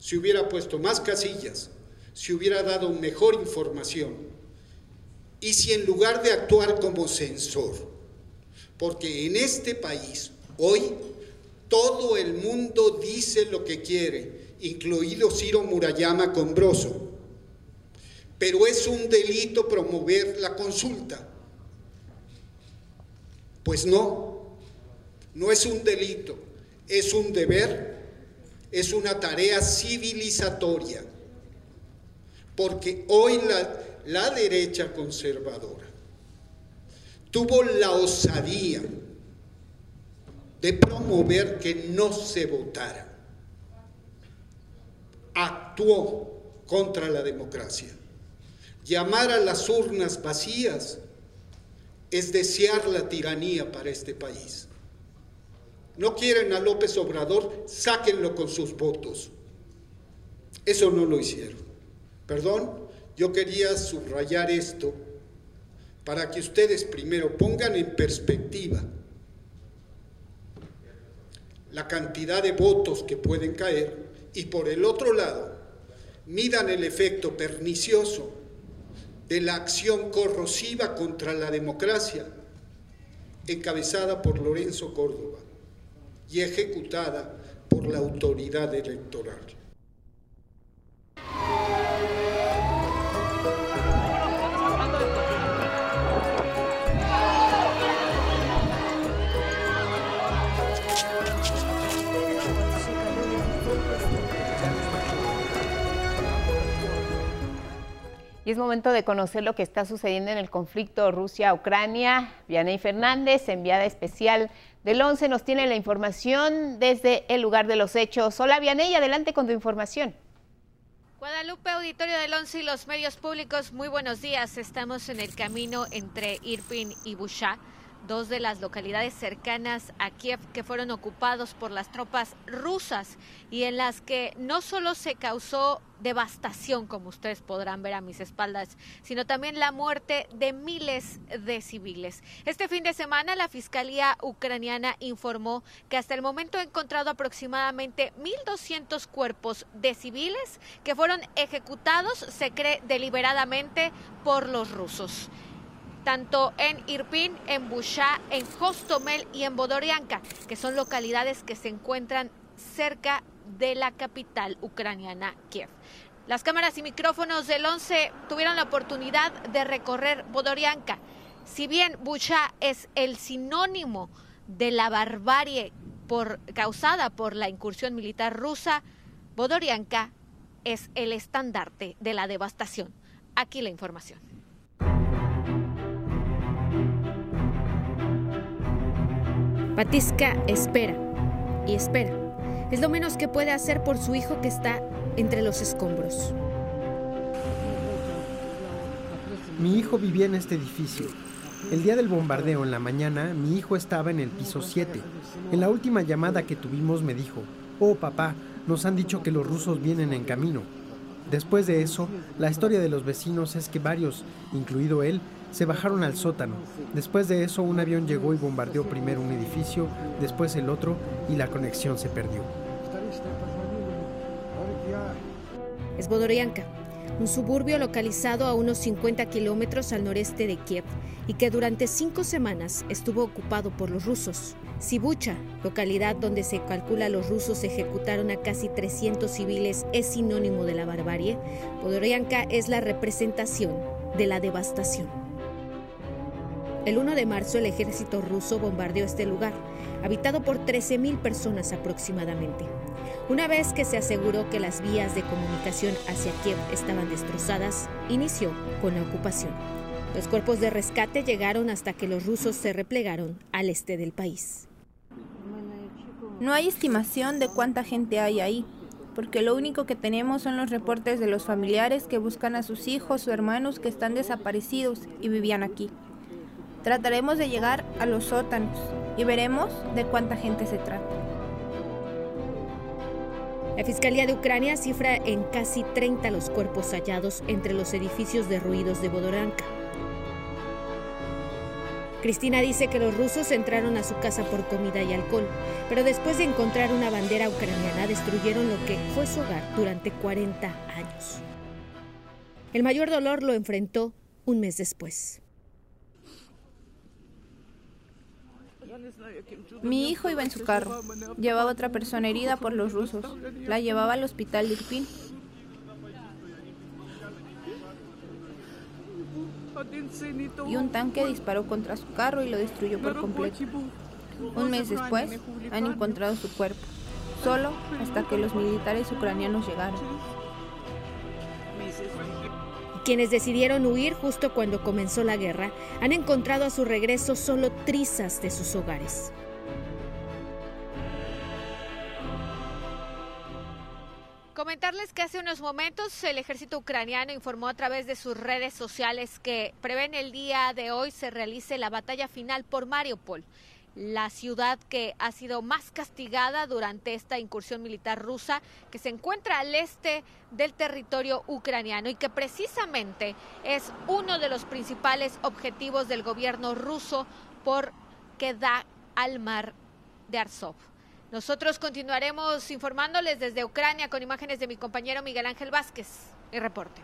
si hubiera puesto más casillas, si hubiera dado mejor información y si en lugar de actuar como censor, porque en este país hoy todo el mundo dice lo que quiere, incluido Ciro Murayama Combroso, pero es un delito promover la consulta. Pues no, no es un delito, es un deber, es una tarea civilizatoria, porque hoy la, la derecha conservadora tuvo la osadía de promover que no se votara. Actuó contra la democracia. Llamar a las urnas vacías es desear la tiranía para este país. No quieren a López Obrador, sáquenlo con sus votos. Eso no lo hicieron. ¿Perdón? Yo quería subrayar esto para que ustedes primero pongan en perspectiva la cantidad de votos que pueden caer y por el otro lado midan el efecto pernicioso de la acción corrosiva contra la democracia encabezada por Lorenzo Córdoba y ejecutada por la autoridad electoral. Y es momento de conocer lo que está sucediendo en el conflicto Rusia-Ucrania. Vianey Fernández, enviada especial del 11, nos tiene la información desde el lugar de los hechos. Hola Vianey, adelante con tu información. Guadalupe, auditorio del 11 y los medios públicos, muy buenos días. Estamos en el camino entre Irpin y Busha dos de las localidades cercanas a Kiev que fueron ocupados por las tropas rusas y en las que no solo se causó devastación, como ustedes podrán ver a mis espaldas, sino también la muerte de miles de civiles. Este fin de semana la Fiscalía ucraniana informó que hasta el momento ha encontrado aproximadamente 1.200 cuerpos de civiles que fueron ejecutados, se cree, deliberadamente por los rusos tanto en Irpin, en Busha, en Hostomel y en Bodorianka, que son localidades que se encuentran cerca de la capital ucraniana, Kiev. Las cámaras y micrófonos del 11 tuvieron la oportunidad de recorrer Bodorianka. Si bien Busha es el sinónimo de la barbarie causada por la incursión militar rusa, Bodorianka es el estandarte de la devastación. Aquí la información. Patisca espera y espera. Es lo menos que puede hacer por su hijo que está entre los escombros. Mi hijo vivía en este edificio. El día del bombardeo en la mañana, mi hijo estaba en el piso 7. En la última llamada que tuvimos me dijo, oh papá, nos han dicho que los rusos vienen en camino. Después de eso, la historia de los vecinos es que varios, incluido él, se bajaron al sótano. Después de eso, un avión llegó y bombardeó primero un edificio, después el otro, y la conexión se perdió. Es Bodorianka, un suburbio localizado a unos 50 kilómetros al noreste de Kiev y que durante cinco semanas estuvo ocupado por los rusos. Sibucha, localidad donde se calcula los rusos ejecutaron a casi 300 civiles, es sinónimo de la barbarie. Podorianka es la representación de la devastación. El 1 de marzo el ejército ruso bombardeó este lugar, habitado por 13.000 personas aproximadamente. Una vez que se aseguró que las vías de comunicación hacia Kiev estaban destrozadas, inició con la ocupación. Los cuerpos de rescate llegaron hasta que los rusos se replegaron al este del país. No hay estimación de cuánta gente hay ahí, porque lo único que tenemos son los reportes de los familiares que buscan a sus hijos o hermanos que están desaparecidos y vivían aquí. Trataremos de llegar a los sótanos y veremos de cuánta gente se trata. La Fiscalía de Ucrania cifra en casi 30 los cuerpos hallados entre los edificios derruidos de Bodoranka. Cristina dice que los rusos entraron a su casa por comida y alcohol, pero después de encontrar una bandera ucraniana destruyeron lo que fue su hogar durante 40 años. El mayor dolor lo enfrentó un mes después. Mi hijo iba en su carro. Llevaba otra persona herida por los rusos. La llevaba al hospital de Irpin. Y un tanque disparó contra su carro y lo destruyó por completo. Un mes después, han encontrado su cuerpo, solo hasta que los militares ucranianos llegaron. Quienes decidieron huir justo cuando comenzó la guerra han encontrado a su regreso solo trizas de sus hogares. Comentarles que hace unos momentos el ejército ucraniano informó a través de sus redes sociales que prevén el día de hoy se realice la batalla final por Mariupol, la ciudad que ha sido más castigada durante esta incursión militar rusa que se encuentra al este del territorio ucraniano y que precisamente es uno de los principales objetivos del gobierno ruso porque da al mar de Arzov. Nosotros continuaremos informándoles desde Ucrania con imágenes de mi compañero Miguel Ángel Vázquez. El reporte.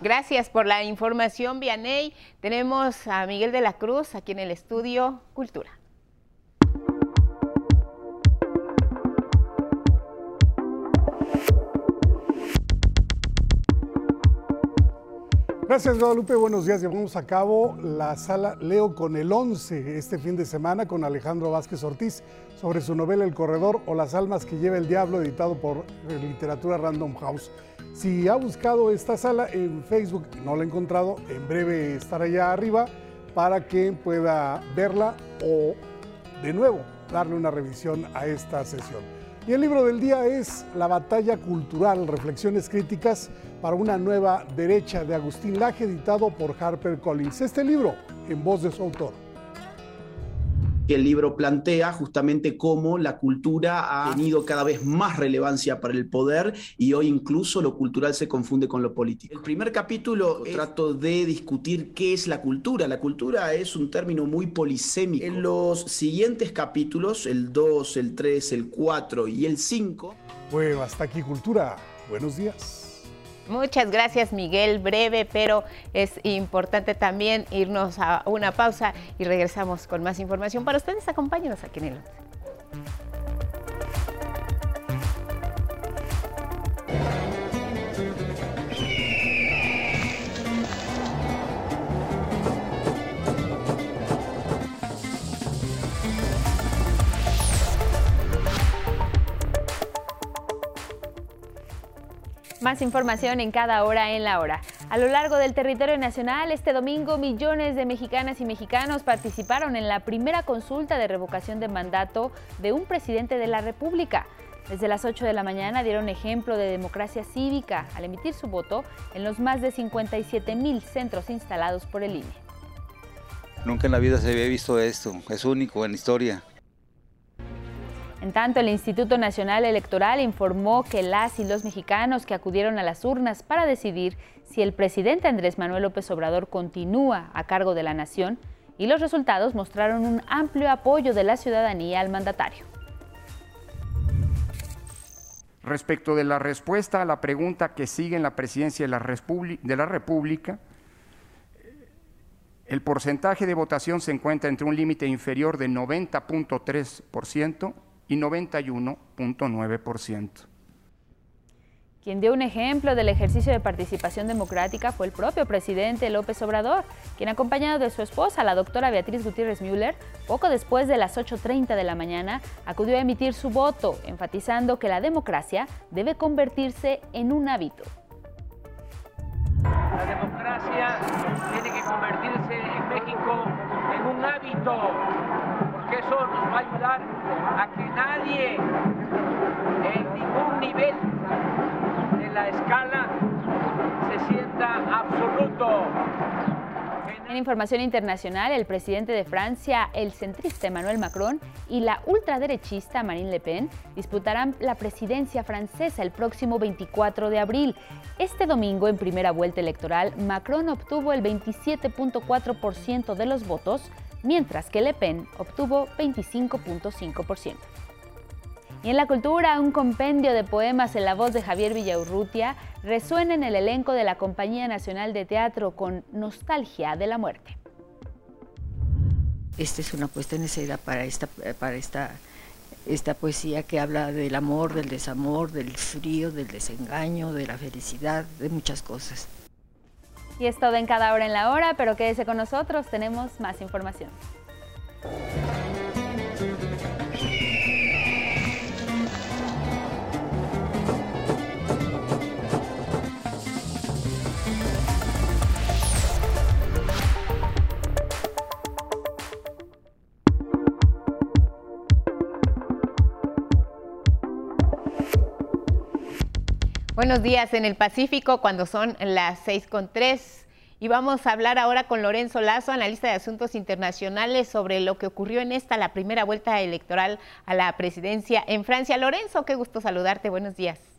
Gracias por la información, Vianey. Tenemos a Miguel de la Cruz aquí en el estudio Cultura. Gracias Guadalupe, buenos días. Llevamos a cabo la sala Leo con el 11 este fin de semana con Alejandro Vázquez Ortiz sobre su novela El Corredor o Las Almas que lleva el Diablo, editado por Literatura Random House. Si ha buscado esta sala en Facebook no la ha encontrado, en breve estará allá arriba para que pueda verla o de nuevo darle una revisión a esta sesión. Y el libro del día es La batalla cultural, reflexiones críticas para una nueva derecha de Agustín Laje, editado por Harper Collins. Este libro, en voz de su autor que el libro plantea justamente cómo la cultura ha tenido cada vez más relevancia para el poder y hoy incluso lo cultural se confunde con lo político. El primer capítulo trato de discutir qué es la cultura. La cultura es un término muy polisémico. En los siguientes capítulos, el 2, el 3, el 4 y el 5. Bueno, hasta aquí cultura. Buenos días. Muchas gracias Miguel, breve pero es importante también irnos a una pausa y regresamos con más información para ustedes. Acompáñenos aquí en el... Más información en cada hora en la hora. A lo largo del territorio nacional, este domingo millones de mexicanas y mexicanos participaron en la primera consulta de revocación de mandato de un presidente de la República. Desde las 8 de la mañana dieron ejemplo de democracia cívica al emitir su voto en los más de 57 mil centros instalados por el INE. Nunca en la vida se había visto esto, es único en la historia. En tanto, el Instituto Nacional Electoral informó que las y los mexicanos que acudieron a las urnas para decidir si el presidente Andrés Manuel López Obrador continúa a cargo de la nación y los resultados mostraron un amplio apoyo de la ciudadanía al mandatario. Respecto de la respuesta a la pregunta que sigue en la presidencia de la, de la República, el porcentaje de votación se encuentra entre un límite inferior de 90.3% y 91.9%. Quien dio un ejemplo del ejercicio de participación democrática fue el propio presidente López Obrador, quien acompañado de su esposa, la doctora Beatriz Gutiérrez Müller, poco después de las 8.30 de la mañana, acudió a emitir su voto, enfatizando que la democracia debe convertirse en un hábito. La democracia tiene que convertirse en México en un hábito eso nos va a ayudar a que nadie en ningún nivel de la escala se sienta absoluto. En información internacional, el presidente de Francia, el centrista Emmanuel Macron y la ultraderechista Marine Le Pen disputarán la presidencia francesa el próximo 24 de abril. Este domingo, en primera vuelta electoral, Macron obtuvo el 27.4% de los votos, mientras que Le Pen obtuvo 25.5%. Y en la cultura, un compendio de poemas en la voz de Javier Villaurrutia resuena en el elenco de la Compañía Nacional de Teatro con Nostalgia de la Muerte. Esta es una puesta en escena para esta, para esta, esta poesía que habla del amor, del desamor, del frío, del desengaño, de la felicidad, de muchas cosas. Y es todo en cada hora en la hora, pero quédese con nosotros, tenemos más información. Buenos días en el Pacífico cuando son las seis con tres. Y vamos a hablar ahora con Lorenzo Lazo, analista de asuntos internacionales, sobre lo que ocurrió en esta, la primera vuelta electoral a la presidencia en Francia. Lorenzo, qué gusto saludarte. Buenos días.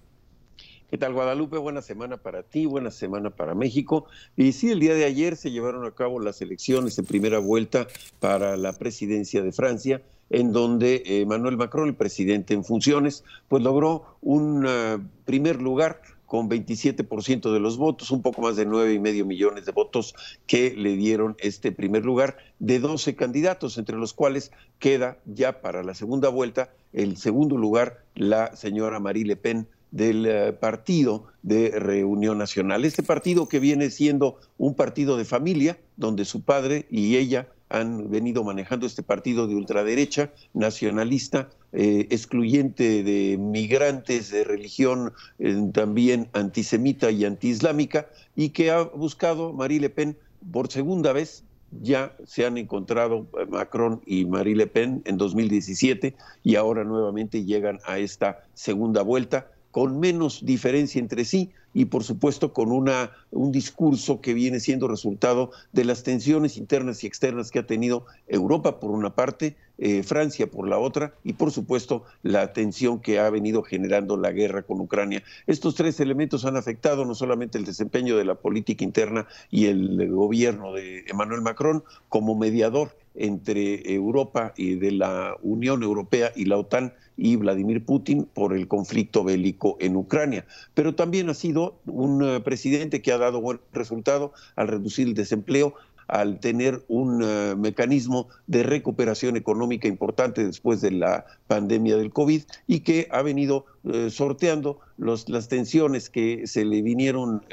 ¿Qué tal Guadalupe? Buena semana para ti, buena semana para México. Y sí, el día de ayer se llevaron a cabo las elecciones en primera vuelta para la presidencia de Francia en donde Emmanuel Macron, el presidente en funciones, pues logró un eh, primer lugar con 27% de los votos, un poco más de nueve y medio millones de votos que le dieron este primer lugar de 12 candidatos, entre los cuales queda ya para la segunda vuelta el segundo lugar la señora Marie Le Pen del eh, partido de Reunión Nacional. Este partido que viene siendo un partido de familia, donde su padre y ella han venido manejando este partido de ultraderecha, nacionalista, eh, excluyente de migrantes de religión eh, también antisemita y antiislámica, y que ha buscado Marie Le Pen por segunda vez. Ya se han encontrado Macron y Marie Le Pen en 2017 y ahora nuevamente llegan a esta segunda vuelta con menos diferencia entre sí, y por supuesto con una, un discurso que viene siendo resultado de las tensiones internas y externas que ha tenido Europa por una parte, eh, Francia por la otra y por supuesto la tensión que ha venido generando la guerra con Ucrania. Estos tres elementos han afectado no solamente el desempeño de la política interna y el gobierno de Emmanuel Macron como mediador entre Europa y de la Unión Europea y la OTAN y Vladimir Putin por el conflicto bélico en Ucrania. Pero también ha sido un eh, presidente que ha dado buen resultado al reducir el desempleo, al tener un eh, mecanismo de recuperación económica importante después de la pandemia del COVID y que ha venido eh, sorteando las tensiones que se le vinieron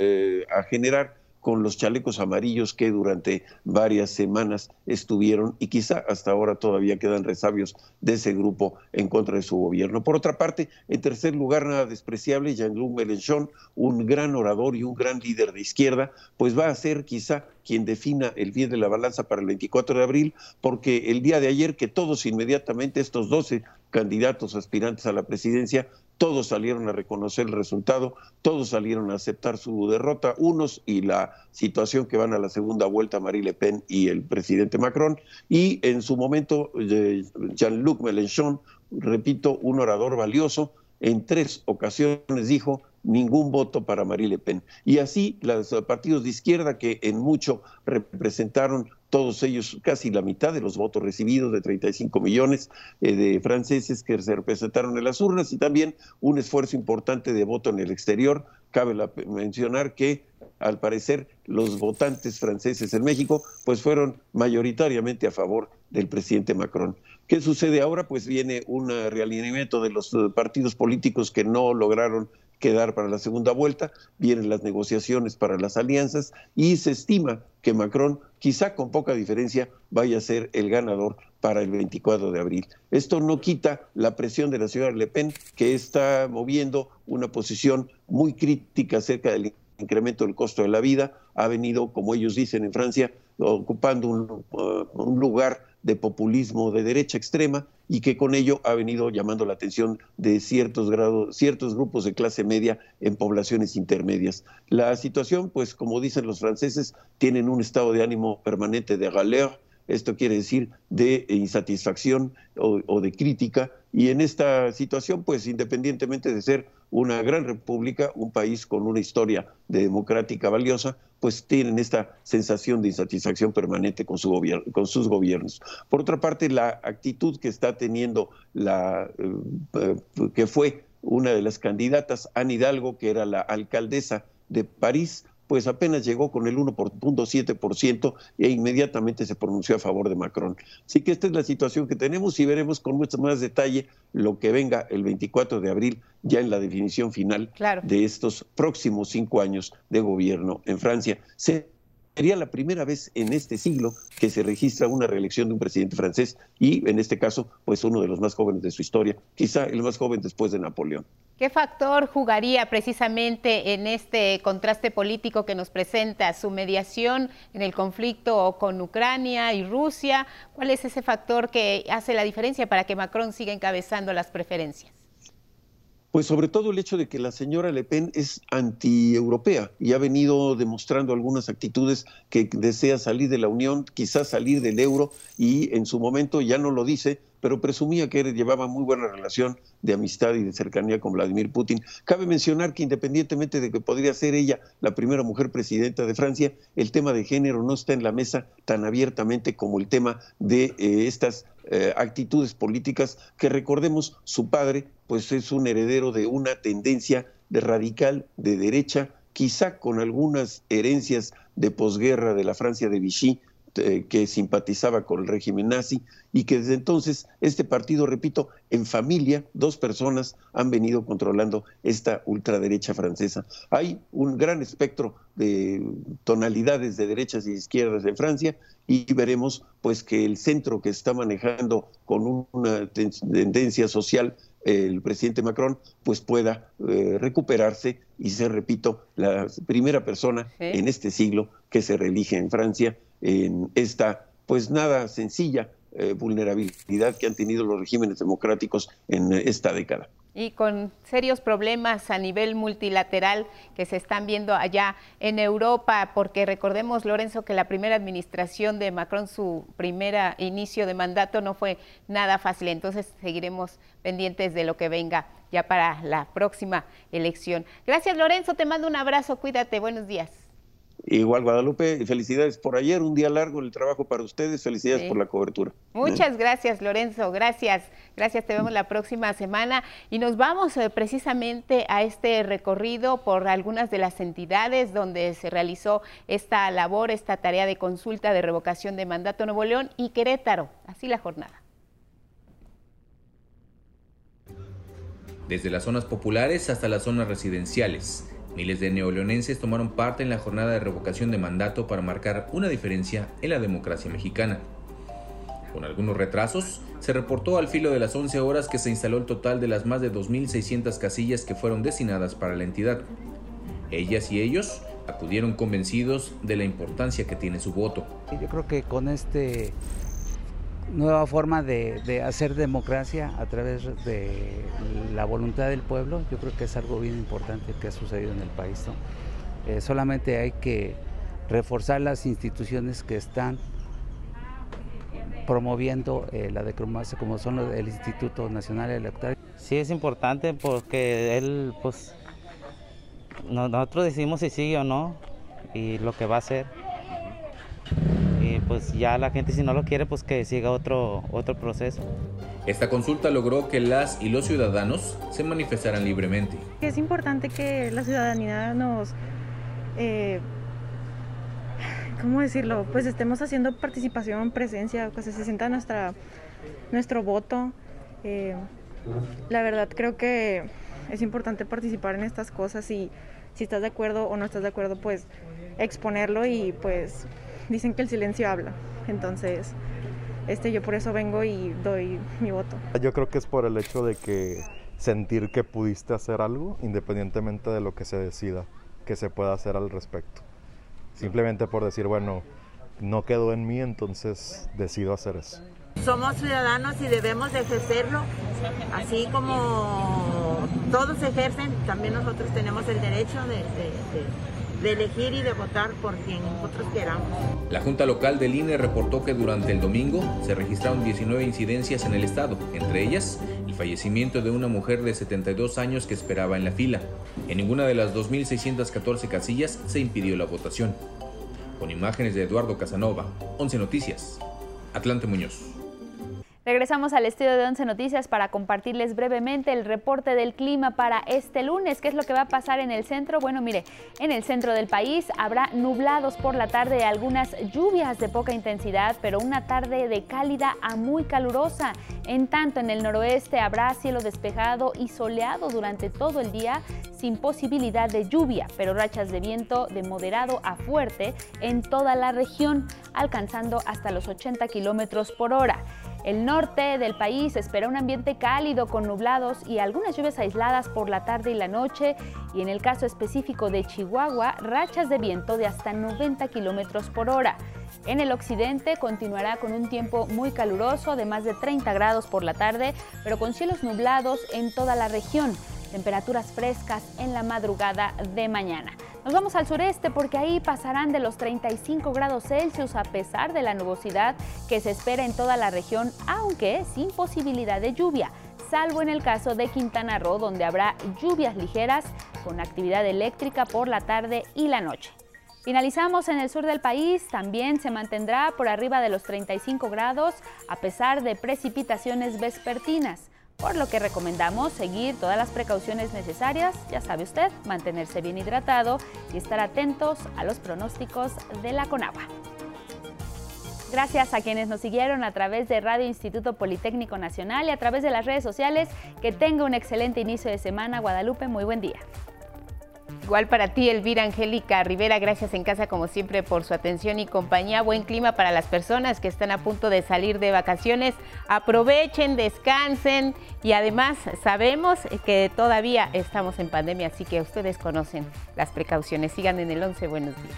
a generar con los chalecos amarillos que durante varias semanas estuvieron y quizá hasta ahora todavía quedan resabios de ese grupo en contra de su gobierno. Por otra parte, en tercer lugar, nada despreciable, Jean-Luc Mélenchon, un gran orador y un gran líder de izquierda, pues va a ser quizá quien defina el pie de la balanza para el 24 de abril, porque el día de ayer que todos inmediatamente, estos 12 candidatos aspirantes a la presidencia, todos salieron a reconocer el resultado, todos salieron a aceptar su derrota, unos y la situación que van a la segunda vuelta Marie Le Pen y el presidente Macron, y en su momento eh, Jean-Luc Mélenchon, repito, un orador valioso, en tres ocasiones dijo ningún voto para Marie Le Pen. Y así los partidos de izquierda que en mucho representaron todos ellos, casi la mitad de los votos recibidos, de 35 millones eh, de franceses que se representaron en las urnas y también un esfuerzo importante de voto en el exterior. Cabe mencionar que al parecer los votantes franceses en México pues fueron mayoritariamente a favor del presidente Macron. ¿Qué sucede ahora? Pues viene un realineamiento de los eh, partidos políticos que no lograron quedar para la segunda vuelta, vienen las negociaciones para las alianzas y se estima que Macron, quizá con poca diferencia, vaya a ser el ganador para el 24 de abril. Esto no quita la presión de la señora Le Pen, que está moviendo una posición muy crítica acerca del incremento del costo de la vida, ha venido, como ellos dicen en Francia, ocupando un, uh, un lugar de populismo de derecha extrema y que con ello ha venido llamando la atención de ciertos grados, ciertos grupos de clase media en poblaciones intermedias. La situación, pues como dicen los franceses, tienen un estado de ánimo permanente de galère, esto quiere decir de insatisfacción o, o de crítica, y en esta situación, pues independientemente de ser una gran república, un país con una historia de democrática valiosa, pues tienen esta sensación de insatisfacción permanente con, con sus gobiernos. Por otra parte, la actitud que está teniendo la eh, eh, que fue una de las candidatas, Anne Hidalgo, que era la alcaldesa de París, pues apenas llegó con el 1.7% e inmediatamente se pronunció a favor de Macron. Así que esta es la situación que tenemos y veremos con mucho más detalle lo que venga el 24 de abril ya en la definición final de estos próximos cinco años de gobierno en Francia. Sería la primera vez en este siglo que se registra una reelección de un presidente francés y, en este caso, pues uno de los más jóvenes de su historia, quizá el más joven después de Napoleón. ¿Qué factor jugaría precisamente en este contraste político que nos presenta su mediación en el conflicto con Ucrania y Rusia? ¿Cuál es ese factor que hace la diferencia para que Macron siga encabezando las preferencias? Pues sobre todo el hecho de que la señora Le Pen es anti-europea y ha venido demostrando algunas actitudes que desea salir de la Unión, quizás salir del euro y en su momento ya no lo dice, pero presumía que llevaba muy buena relación de amistad y de cercanía con Vladimir Putin. Cabe mencionar que independientemente de que podría ser ella la primera mujer presidenta de Francia, el tema de género no está en la mesa tan abiertamente como el tema de eh, estas eh, actitudes políticas que recordemos su padre pues es un heredero de una tendencia de radical de derecha, quizá con algunas herencias de posguerra de la Francia de Vichy, eh, que simpatizaba con el régimen nazi y que desde entonces este partido, repito, en familia, dos personas han venido controlando esta ultraderecha francesa. Hay un gran espectro de tonalidades de derechas y izquierdas en Francia y veremos pues que el centro que está manejando con una tendencia social el presidente Macron pues pueda eh, recuperarse y ser, repito, la primera persona en este siglo que se reelige en Francia en esta, pues nada sencilla, eh, vulnerabilidad que han tenido los regímenes democráticos en esta década. Y con serios problemas a nivel multilateral que se están viendo allá en Europa, porque recordemos, Lorenzo, que la primera administración de Macron, su primer inicio de mandato no fue nada fácil. Entonces seguiremos pendientes de lo que venga ya para la próxima elección. Gracias, Lorenzo. Te mando un abrazo. Cuídate. Buenos días. Igual, Guadalupe, felicidades por ayer, un día largo en el trabajo para ustedes, felicidades por la cobertura. Muchas gracias, Lorenzo, gracias, gracias, te vemos la próxima semana y nos vamos eh, precisamente a este recorrido por algunas de las entidades donde se realizó esta labor, esta tarea de consulta de revocación de mandato Nuevo León y Querétaro, así la jornada. Desde las zonas populares hasta las zonas residenciales Miles de neoleonenses tomaron parte en la jornada de revocación de mandato para marcar una diferencia en la democracia mexicana. Con algunos retrasos, se reportó al filo de las 11 horas que se instaló el total de las más de 2.600 casillas que fueron destinadas para la entidad. Ellas y ellos acudieron convencidos de la importancia que tiene su voto. Yo creo que con este nueva forma de, hacer democracia a través de la voluntad del pueblo, yo creo que es algo bien importante que ha sucedido en el país. Eh, solamente hay que reforzar las instituciones que están promoviendo eh, la democracia como son el Instituto Nacional Electoral. Sí es importante porque él, pues, nosotros decimos si sigue o no y lo que va a hacer pues ya la gente si no lo quiere, pues que siga otro, otro proceso. Esta consulta logró que las y los ciudadanos se manifestaran libremente. Es importante que la ciudadanía nos, eh, ¿cómo decirlo? Pues estemos haciendo participación, presencia, que se sienta nuestra, nuestro voto. Eh, la verdad creo que es importante participar en estas cosas y si estás de acuerdo o no estás de acuerdo, pues exponerlo y pues dicen que el silencio habla. Entonces, este, yo por eso vengo y doy mi voto. Yo creo que es por el hecho de que sentir que pudiste hacer algo independientemente de lo que se decida que se pueda hacer al respecto. Simplemente por decir, bueno, no quedó en mí, entonces decido hacer eso. Somos ciudadanos y debemos de ejercerlo, así como todos ejercen, también nosotros tenemos el derecho de de elegir y de votar por quien nosotros queramos. La Junta Local del INE reportó que durante el domingo se registraron 19 incidencias en el estado, entre ellas el fallecimiento de una mujer de 72 años que esperaba en la fila. En ninguna de las 2.614 casillas se impidió la votación. Con imágenes de Eduardo Casanova, 11 Noticias, Atlante Muñoz. Regresamos al estudio de Once Noticias para compartirles brevemente el reporte del clima para este lunes. ¿Qué es lo que va a pasar en el centro? Bueno, mire, en el centro del país habrá nublados por la tarde algunas lluvias de poca intensidad, pero una tarde de cálida a muy calurosa. En tanto, en el noroeste habrá cielo despejado y soleado durante todo el día sin posibilidad de lluvia, pero rachas de viento de moderado a fuerte en toda la región, alcanzando hasta los 80 kilómetros por hora. El norte del país espera un ambiente cálido con nublados y algunas lluvias aisladas por la tarde y la noche. Y en el caso específico de Chihuahua, rachas de viento de hasta 90 kilómetros por hora. En el occidente continuará con un tiempo muy caluroso de más de 30 grados por la tarde, pero con cielos nublados en toda la región. Temperaturas frescas en la madrugada de mañana. Nos vamos al sureste porque ahí pasarán de los 35 grados Celsius a pesar de la nubosidad que se espera en toda la región, aunque sin posibilidad de lluvia, salvo en el caso de Quintana Roo, donde habrá lluvias ligeras con actividad eléctrica por la tarde y la noche. Finalizamos en el sur del país, también se mantendrá por arriba de los 35 grados a pesar de precipitaciones vespertinas por lo que recomendamos seguir todas las precauciones necesarias, ya sabe usted, mantenerse bien hidratado y estar atentos a los pronósticos de la Conagua. Gracias a quienes nos siguieron a través de Radio Instituto Politécnico Nacional y a través de las redes sociales. Que tenga un excelente inicio de semana. Guadalupe, muy buen día. Igual para ti, Elvira Angélica Rivera, gracias en casa como siempre por su atención y compañía. Buen clima para las personas que están a punto de salir de vacaciones. Aprovechen, descansen y además sabemos que todavía estamos en pandemia, así que ustedes conocen las precauciones. Sigan en el 11. Buenos días.